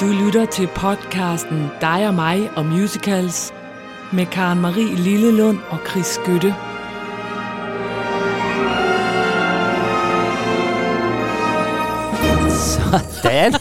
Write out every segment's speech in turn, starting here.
Du lytter til podcasten Dig og mig og musicals med Karen Marie Lillelund og Chris Skytte. Dan.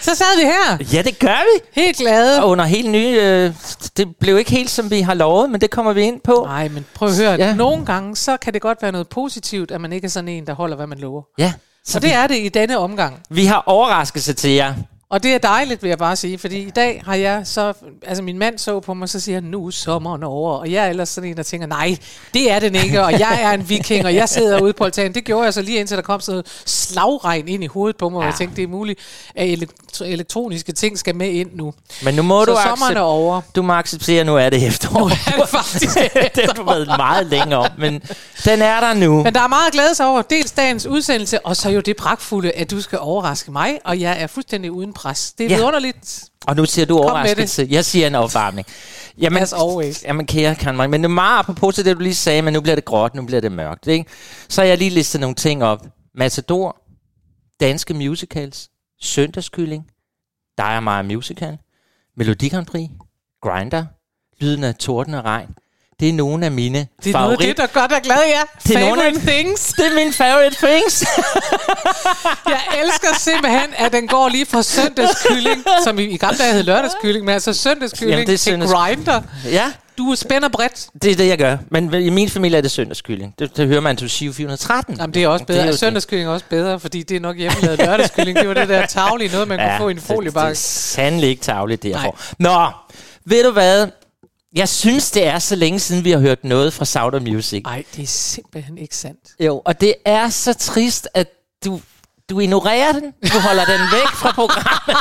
Så sad vi her, ja, det gør vi. helt glade. Og under helt nye... Øh, det blev ikke helt, som vi har lovet, men det kommer vi ind på. Nej, men prøv at høre. Ja. Nogle gange, så kan det godt være noget positivt, at man ikke er sådan en, der holder, hvad man lover. Ja. Så det er det i denne omgang. Vi har overraskelse til jer. Og det er dejligt, vil jeg bare sige, fordi i dag har jeg så... Altså, min mand så på mig, så siger han, nu er sommeren over. Og jeg er ellers sådan en, der tænker, nej, det er den ikke, og jeg er en viking, og jeg sidder ude på altanen. Det gjorde jeg så lige indtil der kom sådan noget slagregn ind i hovedet på mig, og jeg tænkte, det er muligt, at elektro- elektroniske ting skal med ind nu. Men nu må Så du, sommeren er over. du må acceptere, at nu er det efterår. Nu er det faktisk det har du været meget længe om, men den er der nu. Men der er meget glæde sig over. Dels dagens udsendelse, og så jo det pragtfulde, at du skal overraske mig, og jeg er fuldstændig uden pres. Det er Ja. vidunderligt. Og nu siger du med overraskelse. Jeg siger en opvarmning. Jamen, As always. Jamen, kære kan mig. Men det er meget apropos til det, du lige sagde, men nu bliver det gråt, nu bliver det mørkt. Ikke? Så har jeg lige listet nogle ting op. Matador, danske musicals, søndagskylling, dig og mig musical, Melodi Grand Prix, Grinder, lyden af torden og regn. Det er nogle af mine Det er noget af favorit. det, der gør dig glad, ja. Det er nogle Favorite af- things. Det er mine favorite things. Jeg elsker simpelthen, at den går lige fra søndagskylling, som i, i gamle dage hed lørdagskylling, men altså søndagskylling Jamen, det er til søndags- grinder. ja, Du spænder bredt. det er det, jeg gør. Men i min familie er det søndagskylling. Det, det hører man til 413. Jamen, det er også Det er bedre. jo Er det. søndagskylling er også bedre, fordi det er nok hjemmelavet lørdagskylling. Det var det der tavlige noget, man kunne få i en det, det er foliebakke. sandelig ikke tavligt, det jeg Nej. får. Nå, ved du hvad? Jeg synes, det er så længe siden, vi har hørt noget fra Sound of Music. Nej, det er simpelthen ikke sandt. Jo, og det er så trist, at du, du ignorerer den. Du holder den væk fra programmet.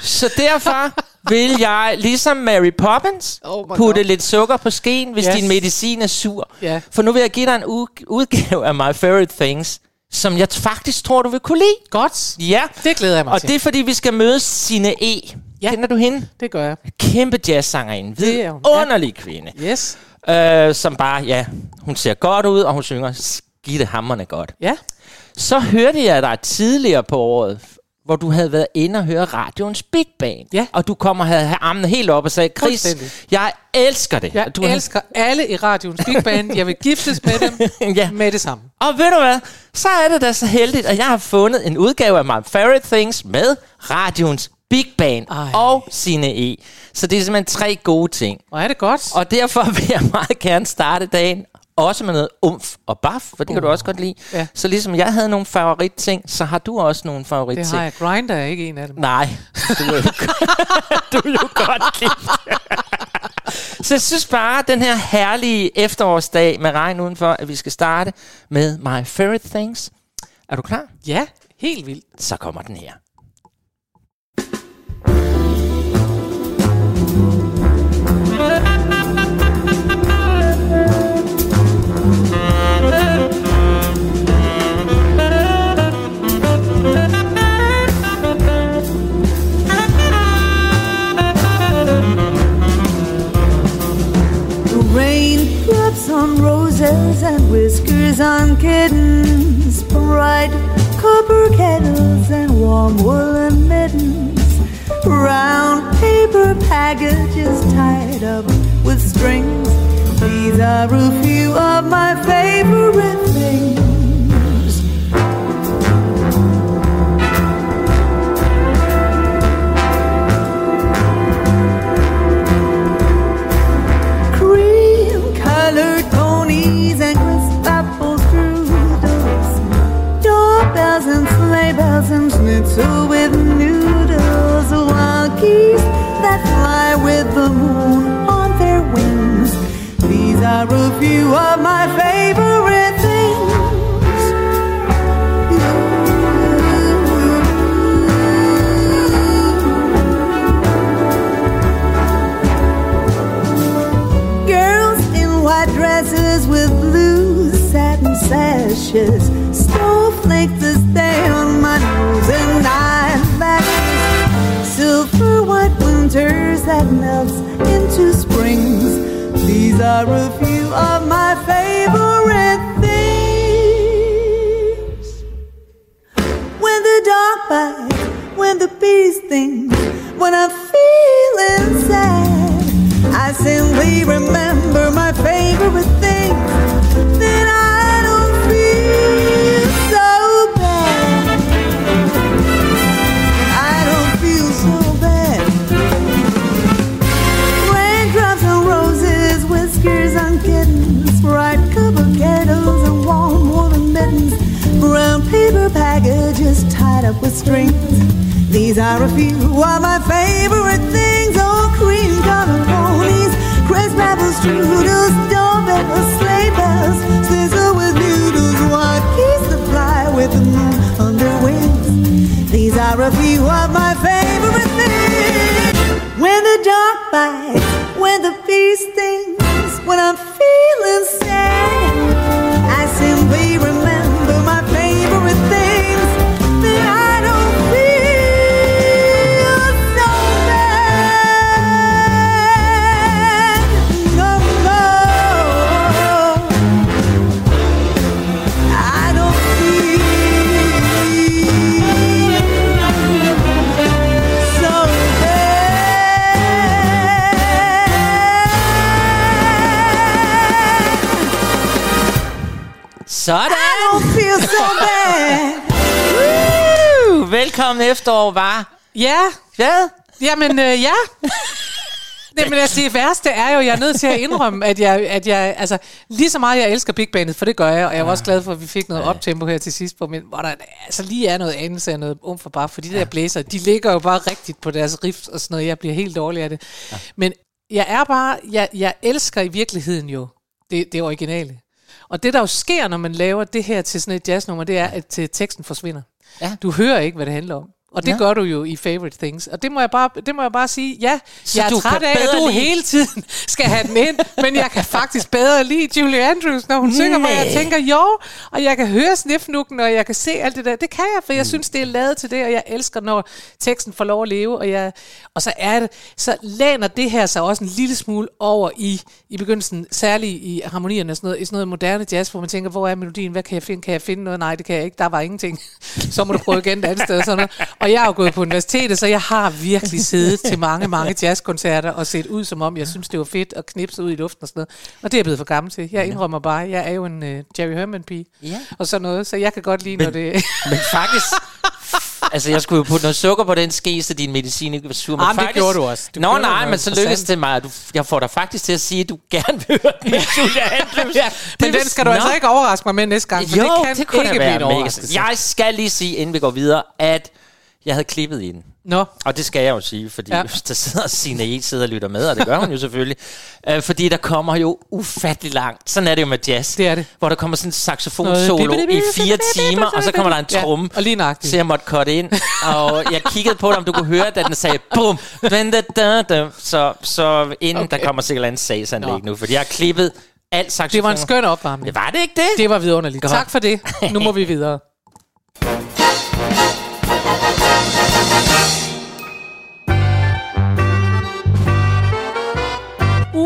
så derfor vil jeg, ligesom Mary Poppins, Oh putte God. lidt sukker på skeen, hvis Yes. din medicin er sur. Ja. For nu vil jeg give dig en udgave af My Favorite Things, som jeg faktisk tror, du vil kunne lide. Godt. Ja, Det glæder jeg mig og til. det er fordi, vi skal møde Sine E. Ja. Kender du hende? Det gør jeg. Kæmpe jazzsangerinde. Det er hun, Underlig kvinde. Yes. Øh, som bare, ja, hun ser godt ud, og hun synger skidte hammerne godt. Ja. Så hørte jeg dig tidligere på året, hvor du havde været inde og høre radioens Big Band. Ja. Og du kom og havde havde armene helt op og sagde, Chris, jeg elsker det. Jeg du elsker alle i radioens Big Band. Jeg vil giftes med dem ja. med det samme. Og ved du hvad? Så er det da så heldigt, at jeg har fundet en udgave af My Favorite Things med radioens Big Band Ej. og sine E. Så det er simpelthen tre gode ting. Og er det godt? Og derfor vil jeg meget gerne starte dagen også med noget umf og baf, for det kan du også godt lide. Ja. Så ligesom jeg havde nogle favoritting, så har du også nogle det favoritting. har jeg. Grinder er ikke en af dem. Nej, du er jo, du er jo godt gift. Så jeg synes bare, at den her herlige efterårsdag med regn udenfor, at vi skal starte med My Favorite Things. Er du klar? Ja, helt vildt. Så kommer den her. On roses and whiskers on kittens, bright copper kettles and warm woolen mittens, round paper packages tied up with strings. These are a few of my favorite things. Are a few of my favorite things. Girls in white dresses with blue satin sashes. Snowflakes that stay on my nose and eyelashes. Silver white winters that melts into springs. These are a few of my favorite things. When the dog bites, when the bee stings, when I'm feeling sad, I simply remember my favorite things. Strings. These are a few of my favorite things. Oh, cream colored ponies, crisp apple strudels, doorbells, sleigh bells, sizzle with noodles, geese that fly with the moon on their wings. These are a few of my favorite things. When the dark bites, when the peace Sådan! I don't feel so bad. Uh, velkommen efterår, var. Ja, Hvad? jamen øh, ja. Nej, men altså, det værste er jo, jeg er nødt til at indrømme, at jeg, at jeg, altså, lige så meget jeg elsker Big Bandet, for det gør jeg, og jeg var også glad for, at vi fik noget optempo her til sidst på, men hvor der altså lige er noget anelse af noget um for bare, for de der blæser, de ligger jo bare rigtigt på deres riffs og sådan noget, jeg bliver helt dårlig af det. Men jeg er bare, jeg, jeg elsker i virkeligheden jo det, det originale. Og det, der jo sker, når man laver det her til sådan et jazznummer, det er, at øh, teksten forsvinder. Ja. Du hører ikke, hvad det handler om. Og det Ja. gør du jo i Favorite Things. Og det må jeg bare, det må jeg bare sige, ja, Så jeg er du træt af, at du lide- hele tiden skal have den ind, men jeg kan faktisk bedre lide Julie Andrews, når hun synger, hvor jeg tænker, jo, og jeg kan høre snifnukken, og jeg kan se alt det der. Det kan jeg, for jeg synes, det er lavet til det, og jeg elsker, når teksten får lov at leve, og, jeg, og så er det, så læner det her sig også en lille smule over i, i begyndelsen, særligt i harmonierne og sådan noget, i sådan noget moderne jazz, hvor man tænker, hvor er melodien, hvad kan jeg finde, kan jeg finde noget? Nej, det kan jeg ikke, der var ingenting. så må du prøve igen et andet sted. Sådan noget. Og jeg er jo gået på universitetet, så jeg har virkelig siddet til mange, mange jazzkoncerter og set ud som om, jeg synes, det var fedt at knipse ud i luften og sådan noget. Og det er jeg blevet for gammel til. Jeg indrømmer bare, jeg er jo en uh, Jerry Herman-pige Ja. og sådan noget, så jeg kan godt lide, når det... Men faktisk... altså, jeg skulle jo putte noget sukker på den ske, så din medicin ikke var sur. Men Jamen, det faktisk, gjorde du også. Du Nå, nej, noget men så lykkedes det mig. Du, jeg får dig faktisk til at sige, at du gerne vil høre den ja, men den skal du Nå. altså ikke overraske mig med næste gang, for jo, det kan det kunne ikke blive en overraskelse. Jeg skal lige sige, inden vi går videre, at jeg havde klippet i den. Nå, Og det skal jeg jo sige, fordi Ja. der sidder Signe E. sidder og lytter med, og det gør hun jo selvfølgelig. Uh, fordi der kommer jo ufattelig langt. Sådan er det jo med jazz. Det er det. Hvor der kommer sådan en saxofon Noget solo i fire timer, og så kommer der en Ja, tromme. og lige nøjagtigt. Så jeg måtte cutte ind, og jeg kiggede på det, om du kunne høre, da den sagde bum. Så, så inden okay. Der kommer sikkert andet sagsanlæg nu, fordi jeg har klippet alt saxofon. det var en skøn opvarmning. Det var det ikke det? Det var vidunderligt. Godt. Tak for det. Nu må vi videre.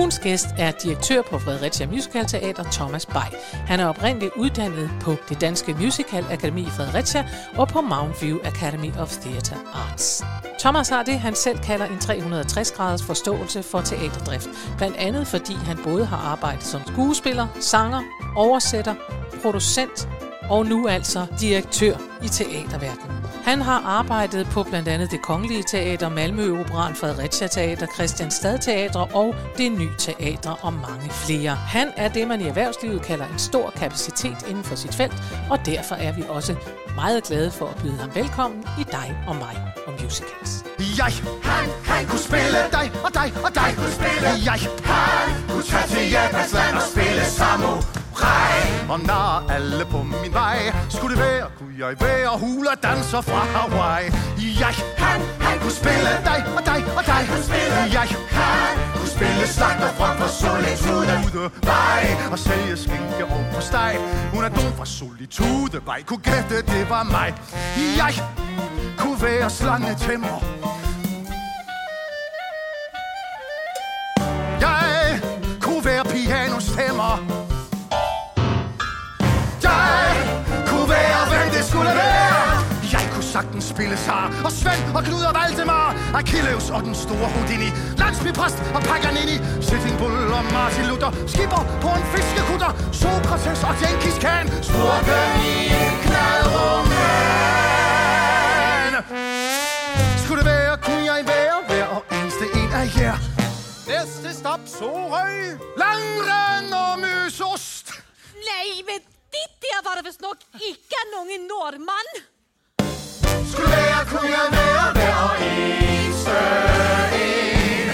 Ugens gæst er direktør på Fredericia Musical Teater, Thomas Bay. Han er oprindeligt uddannet på det Danske Musical Akademi i Fredericia og på Mount View Academy of Theatre Arts. Thomas har det, han selv kalder en 360-graders forståelse for teaterdrift. Blandt andet fordi han både har arbejdet som skuespiller, sanger, oversætter, producent og nu altså direktør i teaterverdenen. Han har arbejdet på blandt andet det Kongelige Teater, Malmø Operan, Fredericia Teater, Christianstad Teater og det Nye Teater og mange flere. Han er det, man i erhvervslivet kalder en stor kapacitet inden for sit felt, og derfor er vi også meget glade for at byde ham velkommen i dig og mig og musicals. Jeg, han, han kunne spille dig og dig og dig kunne spille Jeg, han kunne tage til Japans land og spille samurai Og når alle på min vej skulle det være Kunne jeg være hula danser fra Hawaii. Jeg, han, han kunne spille dig og dig og dig. Kunne spille Jeg, han kunne spille slagter frem for solitude. Vej. Og sælge skinke og på steg Hun er dum fra solitude Vej. Kunne gætte det var mig. Jeg kunne være slangetæmmer Jeg kunne være pianostemmer den kunne spille Sar og Svend og Knud og Valdemar Achilles og den store Houdini. Landsbypræst og Paganini Sitting Bull og Martin Luther Skipper på en fiskekutter. Sokrates og Genghis Khan Skurken i en knaldroman Skulle det være, kunne jeg være hver og eneste en af jer? Næste stop, Sorø Langrenn og Mysost. Nej, men dit der var der vist nok ikke nogen nordmand. Skulle være, kunne jeg være hver eneste en.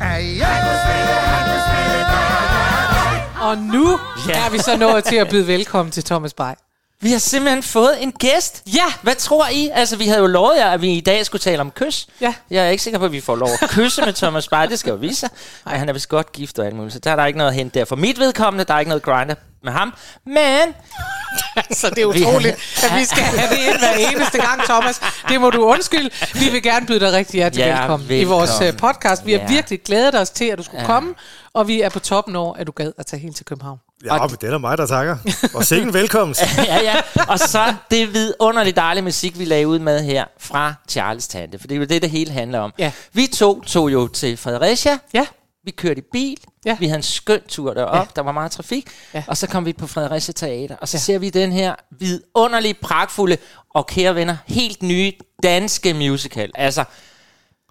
Han kunne spille, han kunne spille, da, da, da. Og nu Ja. ja. er vi så nået til at byde velkommen til Thomas Bay. Vi har simpelthen fået en gæst. Ja. Hvad tror I? Altså, vi havde jo lovet jer, at vi i dag skulle tale om kys. Ja. Jeg er ikke sikker på, at vi får lov at kysse med Thomas Bay. Det skal jo vise sig. Men han er vist godt gift og alt muligt, så der er der ikke noget at hente der. For mit vedkommende, der er ikke noget grinder med ham. Men Så det er utroligt, at vi skal have det ind hver eneste gang, Thomas. Det må du undskylde. Vi vil gerne byde dig rigtig hjertelig Ja, velkommen, i velkommen. vores øh, podcast. Vi har Ja. virkelig glædet os til, at du skulle Ja. komme, og vi er på toppen over, at du gad at tage helt til København. Ja, men det er mig, der takker. Og sikken velkomst. ja, ja. Og så det vidunderligt dejlige musik, vi lagde ud med her fra Charles Tante. For det er jo det, det hele handler om. Ja. Vi to tog jo til Fredericia. Ja, Vi kørte i bil. Ja. Vi havde en skøn tur derop. Ja. Der var meget trafik. Ja. Og så kom vi på Fredericia Teater. Og så ja. ser vi den her vidunderlige, pragtfulde og kære venner, helt nye danske musical. Altså,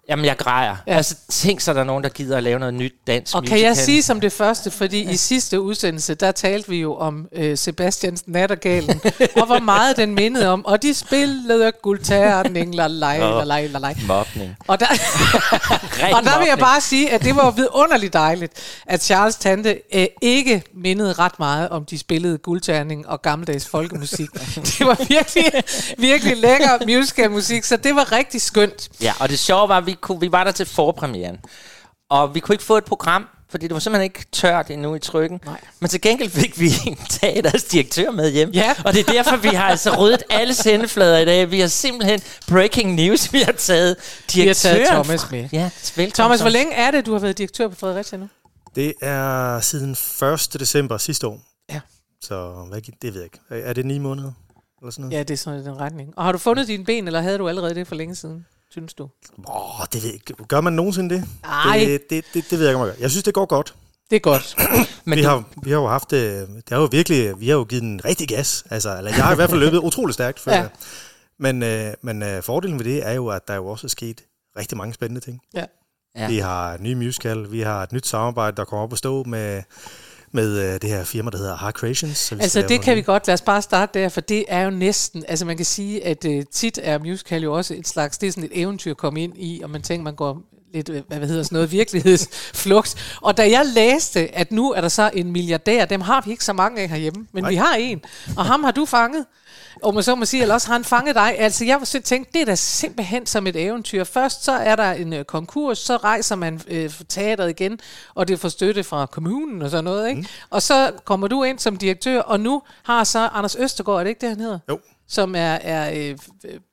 jamen jeg græder. Ja. Ja. Altså tænk så, der er nogen, der gider at lave noget nyt dansk og musical. kan jeg sige som det første, fordi i sidste udsendelse, der talte vi jo om øh, Sebastians Nattergalen, og hvor meget den mindede om, og de spillede guldterning, la la la la la. Mobning. Og der, og der vil jeg bare sige, at det var vidunderligt dejligt, at Charles Tante øh, ikke mindede ret meget om de spillede guldterning og gammeldags folkemusik. det var virkelig, virkelig lækker musicalmusik, så det var rigtig skønt. Ja, og det sjove var, at vi, kunne, vi var der til forpremieren. Og vi kunne ikke få et program, fordi det var simpelthen ikke tørt endnu i trykken. Nej. Men til gengæld fik vi en teaters direktør med hjem. Ja. Og det er derfor, vi har altså ryddet alle sendeflader i dag. Vi har simpelthen breaking news. Vi har taget Vi har direktøren. taget Thomas med. Ja, velkommen. Thomas, hvor længe er det, du har været direktør på Fredericia nu? Det er siden 1. december sidste år. Ja. Så hvad, det ved jeg ikke. Er er det ni måneder? Eller sådan noget? Ja, det er sådan i den retning. Og har du fundet dine ben, eller havde du allerede det for længe siden, synes du? Åh, det ved jeg. Gør man nogensinde det? Ej. Det, det, det, det ved jeg ikke, om man gør. Jeg synes, det går godt. Det er godt. Men vi, har, vi har jo haft øh, det er jo virkelig, vi har jo givet den rigtig gas. Altså, eller jeg har i hvert fald løbet utrolig stærkt. For, Ja. ja. Men, øh, men øh, fordelen ved det er jo, at der jo også er sket rigtig mange spændende ting. Ja. Ja. Vi har en ny musical, vi har et nyt samarbejde, der kommer op at stå med, med øh, det her firma, der hedder Hard Creations. Så Altså det kan vi godt, lad os bare starte der, for det er jo næsten, altså man kan sige, at uh, tit er musical jo også et slags, det er sådan et eventyr at komme ind i, og man tænker, man går lidt, øh, hvad hedder sådan noget, virkelighedsflugt. Og da jeg læste, at nu er der så en milliardær, dem har vi ikke så mange af herhjemme, men Nej. vi har en, og ham har du fanget. Og man så må sige, eller også har han fanget dig. Altså jeg var sådan tænkt, det er da simpelthen som et eventyr. Først så er der en øh, konkurs, så rejser man øh, teateret igen, og det får støtte fra kommunen og sådan noget. Ikke? Mm. Og så kommer du ind som direktør, og nu har så Anders Østergaard, er det ikke det, han hedder? Jo. Som er, er øh,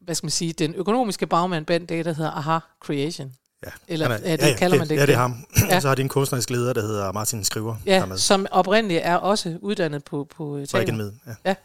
hvad skal man sige, den økonomiske bagmand bag det, der hedder Aha Creation. Ja, Eller, han ja, det kalder man det Ja, det er ham. Ja. Ja. Så har de en kunstnerisk leder, der hedder Martin Skriver. Ja, er som oprindeligt er også uddannet på, på øh, Så er teater. med. Ja. Ja.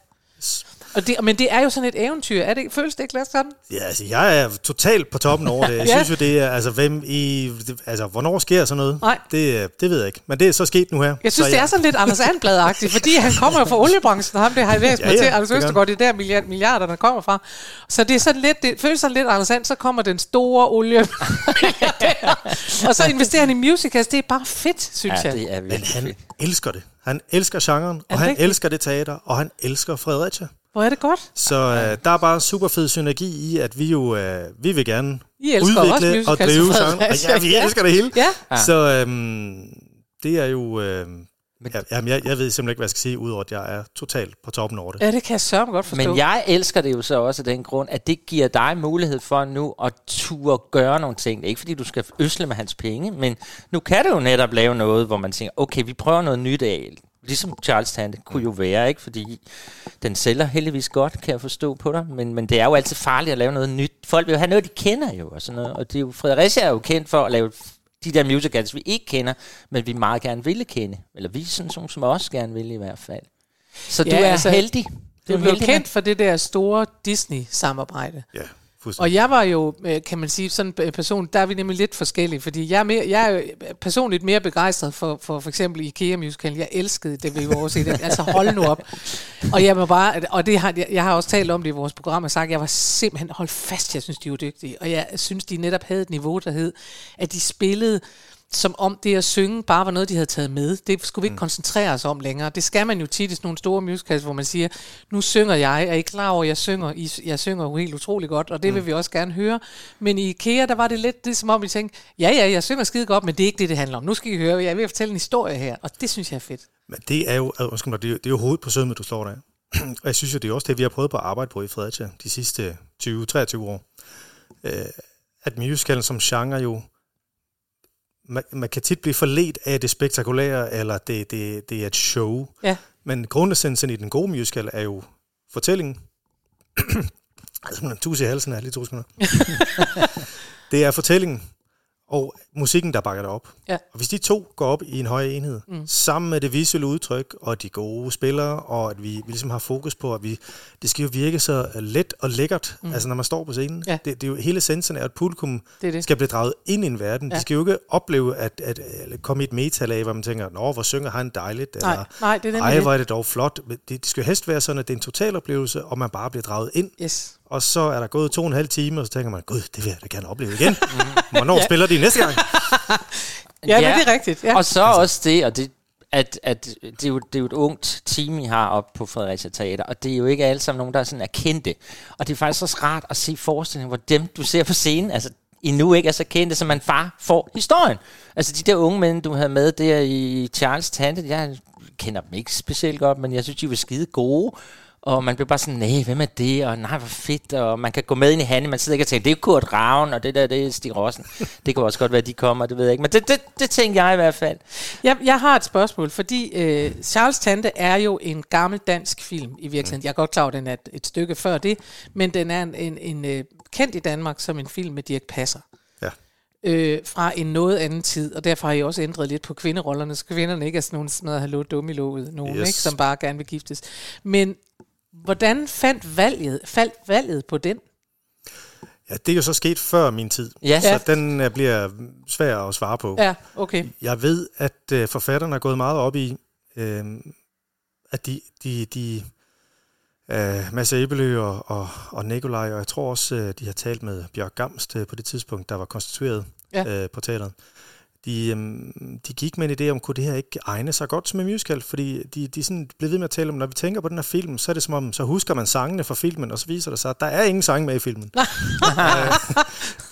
Og det, men det er jo sådan et eventyr. Er det, ikke- føles det ikke lidt sådan? ja, altså jeg er totalt på toppen over det. Jeg Ja. synes jo, det er, altså, hvem i, altså, hvornår sker sådan noget? Nej. Det, det ved jeg ikke. Men det er så sket nu her. Jeg synes, så det er sådan lidt Anders Anblad-agtigt, fordi han kommer jo fra oliebranchen, og ham det har jeg læst Ja, mig ja, til. Anders Østergaard, det er der milliard, milliarderne kommer fra. Så det er sådan lidt, det føles sådan lidt Anders And, så kommer den store olie. og så investerer han i musicals. Det er bare fedt, synes Ja, jeg. det er Men han fedt. elsker det. Han elsker genren, Er og han rigtigt? elsker det teater, og han elsker Fredericia. Hvor er det godt. Så øh, der er bare super fed synergi i, at vi jo øh, vi vil gerne I udvikle og drive genren. Fredericia. Ja, vi elsker det hele. Ja. Så øhm, det er jo... Øh, ja, jamen, jeg, jeg ved simpelthen ikke, hvad jeg skal sige, udover at jeg er totalt på toppen over det. ja, det kan jeg sørge godt forstå. Men jeg elsker det jo så også af den grund, at det giver dig mulighed for nu at turde gøre nogle ting. Ikke fordi du skal øsle med hans penge, men nu kan du jo netop lave noget, hvor man tænker, okay, vi prøver noget nyt af. Ligesom Charles Tante kunne jo være, ikke? Fordi den sælger heldigvis godt, kan jeg forstå på dig. Men, men det er jo altid farligt at lave noget nyt. Folk vil jo have noget, de kender jo, og sådan noget. Og det er jo, Fredericia er jo kendt for at lave de der musicals, vi ikke kender, men vi meget gerne ville kende. Eller vi sådan nogle, som også gerne vil i hvert fald. Så Ja, du er altså, heldig. det Du er er blevet heldig kendt for det der store Disney-samarbejde. Ja, og jeg var jo, øh, kan man sige, sådan en person, der er vi nemlig lidt forskellige, fordi jeg er, mere, jeg er øh, personligt mere begejstret for, for for eksempel IKEA Musical. Jeg elskede det, vi var også det. Altså hold nu op. Og jeg må bare, og det har, jeg, jeg har også talt om det i vores program, og sagt, at jeg var simpelthen, hold fast, jeg synes, de var dygtige. Og jeg synes, de netop havde et niveau, der hed, at de spillede som om det at synge bare var noget, de havde taget med. Det skulle vi ikke mm. koncentrere os om længere. Det skal man jo tit i sådan nogle store musicals, hvor man siger, nu synger jeg, er I klar over, at jeg synger? I, jeg synger jo helt utrolig godt, og det mm. vil vi også gerne høre. Men i IKEA, der var det lidt det, som om vi tænkte, ja, ja, jeg synger skide godt, men det er ikke det, det handler om. Nu skal I høre, jeg at fortælle en historie her, og det synes jeg er fedt. Men det er jo, undskyld mig, det er, jo- det er jo hovedet på sømmet, du slår der. og jeg synes jo, det er også det, vi har prøvet på at arbejde på i Fredericia de sidste 20-23 år. Øh, at musicalen som genre jo, man, man kan tit blive forledt af det spektakulære, eller det, det, det er et show. Ja. Men grundessensen i den gode musical er jo fortællingen. altså, man tusind i halsen her, lige to sekunder. det er fortællingen og musikken, der bakker det op. Ja. Og hvis de to går op i en høj enhed, mm. sammen med det visuelle udtryk og de gode spillere, og at vi, vi ligesom har fokus på, at vi, det skal jo virke så let og lækkert, mm. altså når man står på scenen. Ja. Det, det er jo hele essensen af, at publikum Det det. skal blive draget ind i en verden. Ja. De skal jo ikke opleve at, at, at komme i et metalag, hvor man tænker, nå, hvor synger han dejligt, Nej, eller nej, det er ej, hvor er det dog flot. Det, det skal jo helst være sådan, at det er en total oplevelse, og man bare bliver draget ind. Yes. Og så er der gået to og en halv time, og så tænker man, gud, det vil jeg da gerne opleve igen. Hvornår ja. spiller de næste gang? Ja, ja, men det er rigtigt. Ja. Og så også det, og det, at, at det, er jo, det er jo et ungt team, I har op på Fredericia Teater, og det er jo ikke alle sammen nogen, der er sådan er kendte. Og det er faktisk også rart at se forestillingen, hvor dem, du ser på scenen, altså endnu ikke er så kendte, så man far får historien. Altså de der unge mænd, du havde med der i Charles Tante, jeg kender dem ikke specielt godt, men jeg synes, de var skide gode. Og man bliver bare sådan, nej, hvem er det? Og nej, hvor fedt. Og man kan gå med ind i handen. Man sidder ikke og tænker, det er jo Kurt Ravn, og det der, det er Stig Rossen. det kan også godt være, de kommer, det ved jeg ikke. Men det, det, det tænker jeg i hvert fald. Jeg, jeg har et spørgsmål, fordi øh, Charles Tante er jo en gammel dansk film i virkeligheden. Jeg er godt klar over, at den er et, stykke før det, men den er en, en, en øh, kendt i Danmark som en film med Dirk Passer. Ja. Øh, fra en noget anden tid, og derfor har I også ændret lidt på kvinderollerne, så kvinderne ikke er sådan nogle sådan noget hallo dumme i låget, nogen, Yes. ikke, som bare gerne vil giftes. Men hvordan fandt valget, faldt valget på den? Ja, det er jo så sket før min tid. Ja. Så den øh, bliver svær at svare på. Ja, okay. Jeg ved, at øh, forfatterne er gået meget op i, øh, at de, de, de øh, Mads Ebelø og, og, og Nikolaj, og jeg tror også, øh, de har talt med Bjørk Gamst øh, på det tidspunkt, der var konstitueret Ja. øh, på teateret. De, øh, de gik med en idé om, kunne det her ikke egne sig godt som en musical? Fordi de, de sådan blev ved med at tale om, når vi tænker på den her film, så er det som om, så husker man sangene fra filmen, og så viser det sig, at der er ingen sang med i filmen.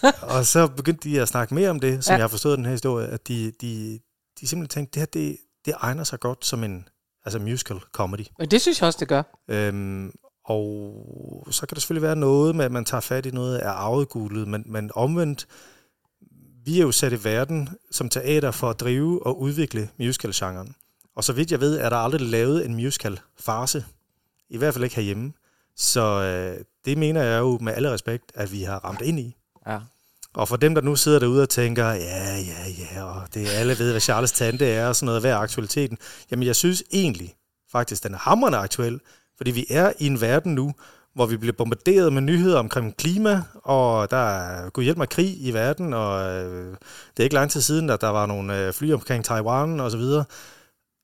Øh, og så begyndte de at snakke mere om det, som Ja. ja. jeg har forstået den her historie, at de, de, de simpelthen tænkte, det her, det, det egner sig godt som en altså musical comedy. Men det synes jeg også, det gør. Øhm, og så kan der selvfølgelig være noget med, at man tager fat i noget af arveguldet, men, men omvendt, vi er jo sat i verden som teater for at drive og udvikle musical-genren. Og så vidt jeg ved, er der aldrig lavet en musical-farse. I hvert fald ikke herhjemme. Så øh, det mener jeg jo med alle respekt, at vi har ramt ind i. Ja. Og for dem, der nu sidder derude og tænker, ja, ja, ja, og det alle ved, hvad Charles Tante er, og sådan noget, hvad er aktualiteten? Jamen, jeg synes egentlig, faktisk, den er hammerende aktuel, fordi vi er i en verden nu, hvor vi bliver bombarderet med nyheder omkring klima, og der er, gud hjælp mig, krig i verden, og øh, det er ikke lang tid siden, at der var nogle øh, fly omkring Taiwan og så videre.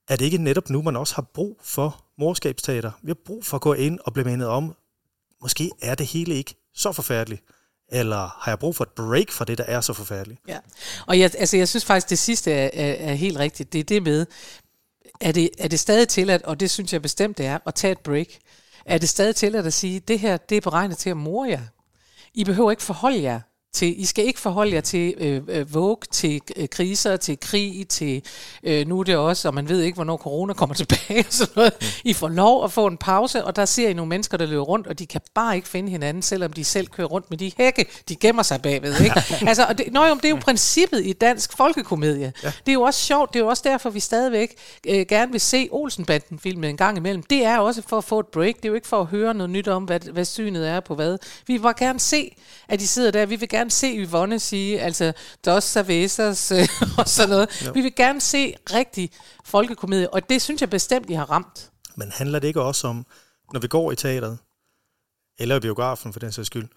Er det ikke netop nu, man også har brug for morskabsteater? Vi har brug for at gå ind og blive mindet om, måske er det hele ikke så forfærdeligt. Eller har jeg brug for et break fra det, der er så forfærdeligt? Ja. Og jeg, altså, jeg synes faktisk, det sidste er, er, er helt rigtigt. Det er det med, er det, er det stadig tilladt, og det synes jeg bestemt det er, at tage et break. Er det stadig til at sige, det her det er beregnet til at more jer. I behøver ikke forholde jer til, I skal ikke forholde jer til øh, øh, Vogue, til øh, kriser, til krig, til øh, nu er det også, og man ved ikke, hvornår corona kommer tilbage og sådan noget. I får lov at få en pause, og der ser I nogle mennesker, der løber rundt, og de kan bare ikke finde hinanden, selvom de selv kører rundt med de hække, de gemmer sig bagved. Ikke? altså, og det, nøj, det er jo princippet i dansk folkekomedie. Ja. Det er jo også sjovt, det er jo også derfor, vi stadigvæk øh, gerne vil se Olsenbanden-filmen en gang imellem. Det er også for at få et break, det er jo ikke for at høre noget nyt om, hvad, hvad synet er på hvad. Vi vil bare gerne se, at de sidder der, vi vil gerne se Yvonne sige, altså, dos cervezas øh, og sådan noget. Jo. Vi vil gerne se rigtig folkekomedie, og det synes jeg bestemt, I har ramt. Men handler det ikke også om, når vi går i teateret, eller i biografen for den sags skyld,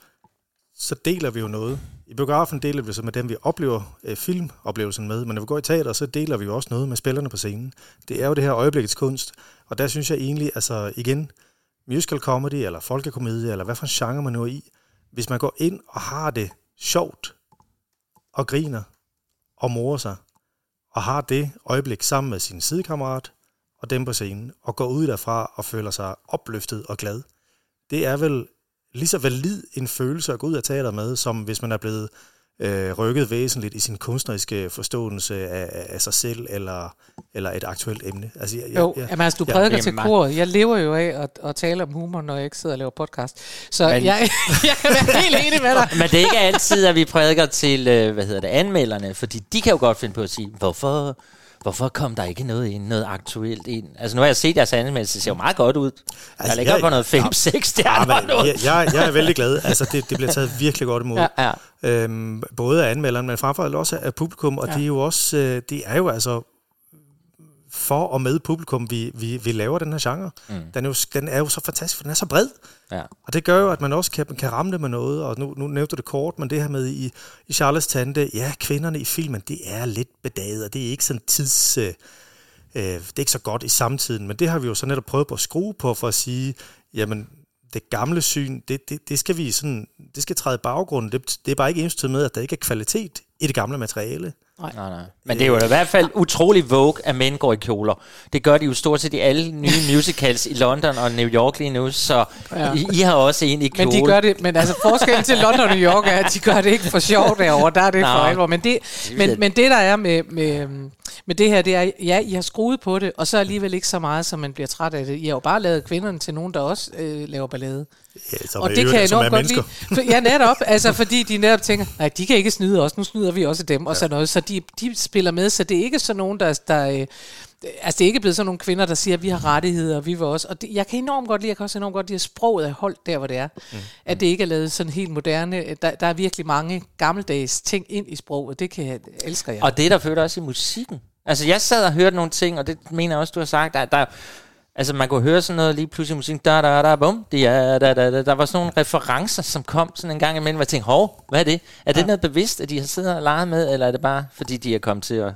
så deler vi jo noget. I biografen deler vi så med dem, vi oplever øh, filmoplevelsen med, men når vi går i teater, så deler vi jo også noget med spillerne på scenen. Det er jo det her øjeblikkets kunst, og der synes jeg egentlig, altså igen, musical comedy, eller folkekomedie, eller hvad for en genre man nu er i, hvis man går ind og har det sjovt, og griner, og morer sig, og har det øjeblik sammen med sin sidekammerat og dem på scenen, og går ud derfra og føler sig opløftet og glad. Det er vel lige så valid en følelse at gå ud af teater med, som hvis man er blevet øh, rykket væsentligt i sin kunstneriske forståelse af, af, sig selv eller, eller et aktuelt emne. Altså, jeg, Jo, jeg, jamen, altså, du prædiker er til koret. Jeg lever jo af at, at tale om humor, når jeg ikke sidder og laver podcast. Så Men- jeg, jeg kan være helt enig med dig. Men det er ikke altid, at vi prædiker til, øh, hvad hedder det, anmelderne, fordi de kan jo godt finde på at sige, hvorfor, hvorfor kom der ikke noget ind, noget aktuelt ind? Altså nu har jeg set jeres anmeldelse, det ser jo meget godt ud. Altså, Altså, ligger jeg- på noget 5-6 Ja, stjerner. nu. jeg, jeg, jeg er vældig glad. Altså, det, det bliver taget virkelig godt imod. Ja, ja. Øhm, både af anmelderen, men frem for alt også af publikum. Og ja. det er jo også, øh, det er jo altså for og med publikum, vi, vi, vi laver den her genre. Mm. Den, er jo, den er jo så fantastisk, for den er så bred. Ja. Og det gør jo, at man også kan, kan ramme det med noget. Og nu, nu nævnte du det kort, men det her med i, i Charles Tante, ja, kvinderne i filmen, det er lidt bedaget, og det er ikke sådan tids... Øh, øh, det er ikke så godt i samtiden, men det har vi jo så netop prøvet på at skrue på, for at sige, jamen, det gamle syn, det, det, det skal vi sådan, det skal træde i baggrunden. Det, det er bare ikke ens med, at der ikke er kvalitet i det gamle materiale. Nej, nej. Men det er jo i hvert fald utrolig vogue, at mænd går i kjoler. Det gør de jo stort set i alle nye musicals i London og New York lige nu, så Ja. I, I har også en i kjole. Men de gør det, men altså forskellen til London og New York er, at de gør det ikke for sjov derovre, der er det for Nå. alvor. Men det, men, men det der er med, med, med det her, det er, ja, I har skruet på det, og så alligevel ikke så meget, som man bliver træt af det. I har jo bare lavet kvinderne til nogen, der også øh, laver ballade. Ja, som og det øvrigt- kan jeg enormt godt mennesker. lide. Ja, netop. Altså, fordi de netop tænker, nej, de kan ikke snyde os, nu snyder vi også dem, og sådan noget. Så de, de spiller med, så det er ikke sådan nogen, der... der øh, Altså, det er ikke blevet sådan nogle kvinder, der siger, at vi har rettigheder, og vi vil også. Og det, jeg kan enormt godt lide, jeg kan også enormt godt lide, at sproget er holdt der, hvor det er. Mm. At det ikke er lavet sådan helt moderne. Der, der er virkelig mange gammeldags ting ind i sproget. Det kan jeg, elsker jeg. Og det er der født også i musikken. Altså, jeg sad og hørte nogle ting, og det mener jeg også, du har sagt, der, der Altså, man kunne høre sådan noget lige pludselig i musikken, da da da bum, ja, da, da, da. Der var sådan nogle referencer, som kom sådan en gang imellem, hvor jeg tænkte, hov, hvad er det? Er det noget bevidst, at de har siddet og leget med, eller er det bare, fordi de er kommet til at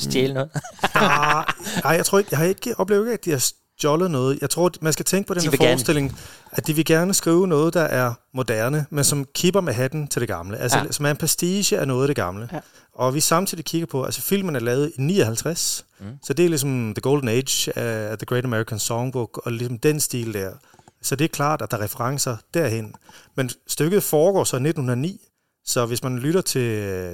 stjæle noget? Nej, nej, jeg tror ikke, jeg har ikke oplevet, ikke, at de har stjålet noget. Jeg tror, at man skal tænke på den De her vil gerne. forestilling, at de vil gerne skrive noget, der er moderne, men som kipper med hatten til det gamle. Altså, Ja. ja. som er en prestige af noget af det gamle. Ja. Og vi samtidig kigger på, altså filmen er lavet i 59, mm. så det er ligesom The Golden Age af The Great American Songbook, og ligesom den stil der. Så det er klart, at der er referencer derhen. Men stykket foregår så i 1909, så hvis man lytter til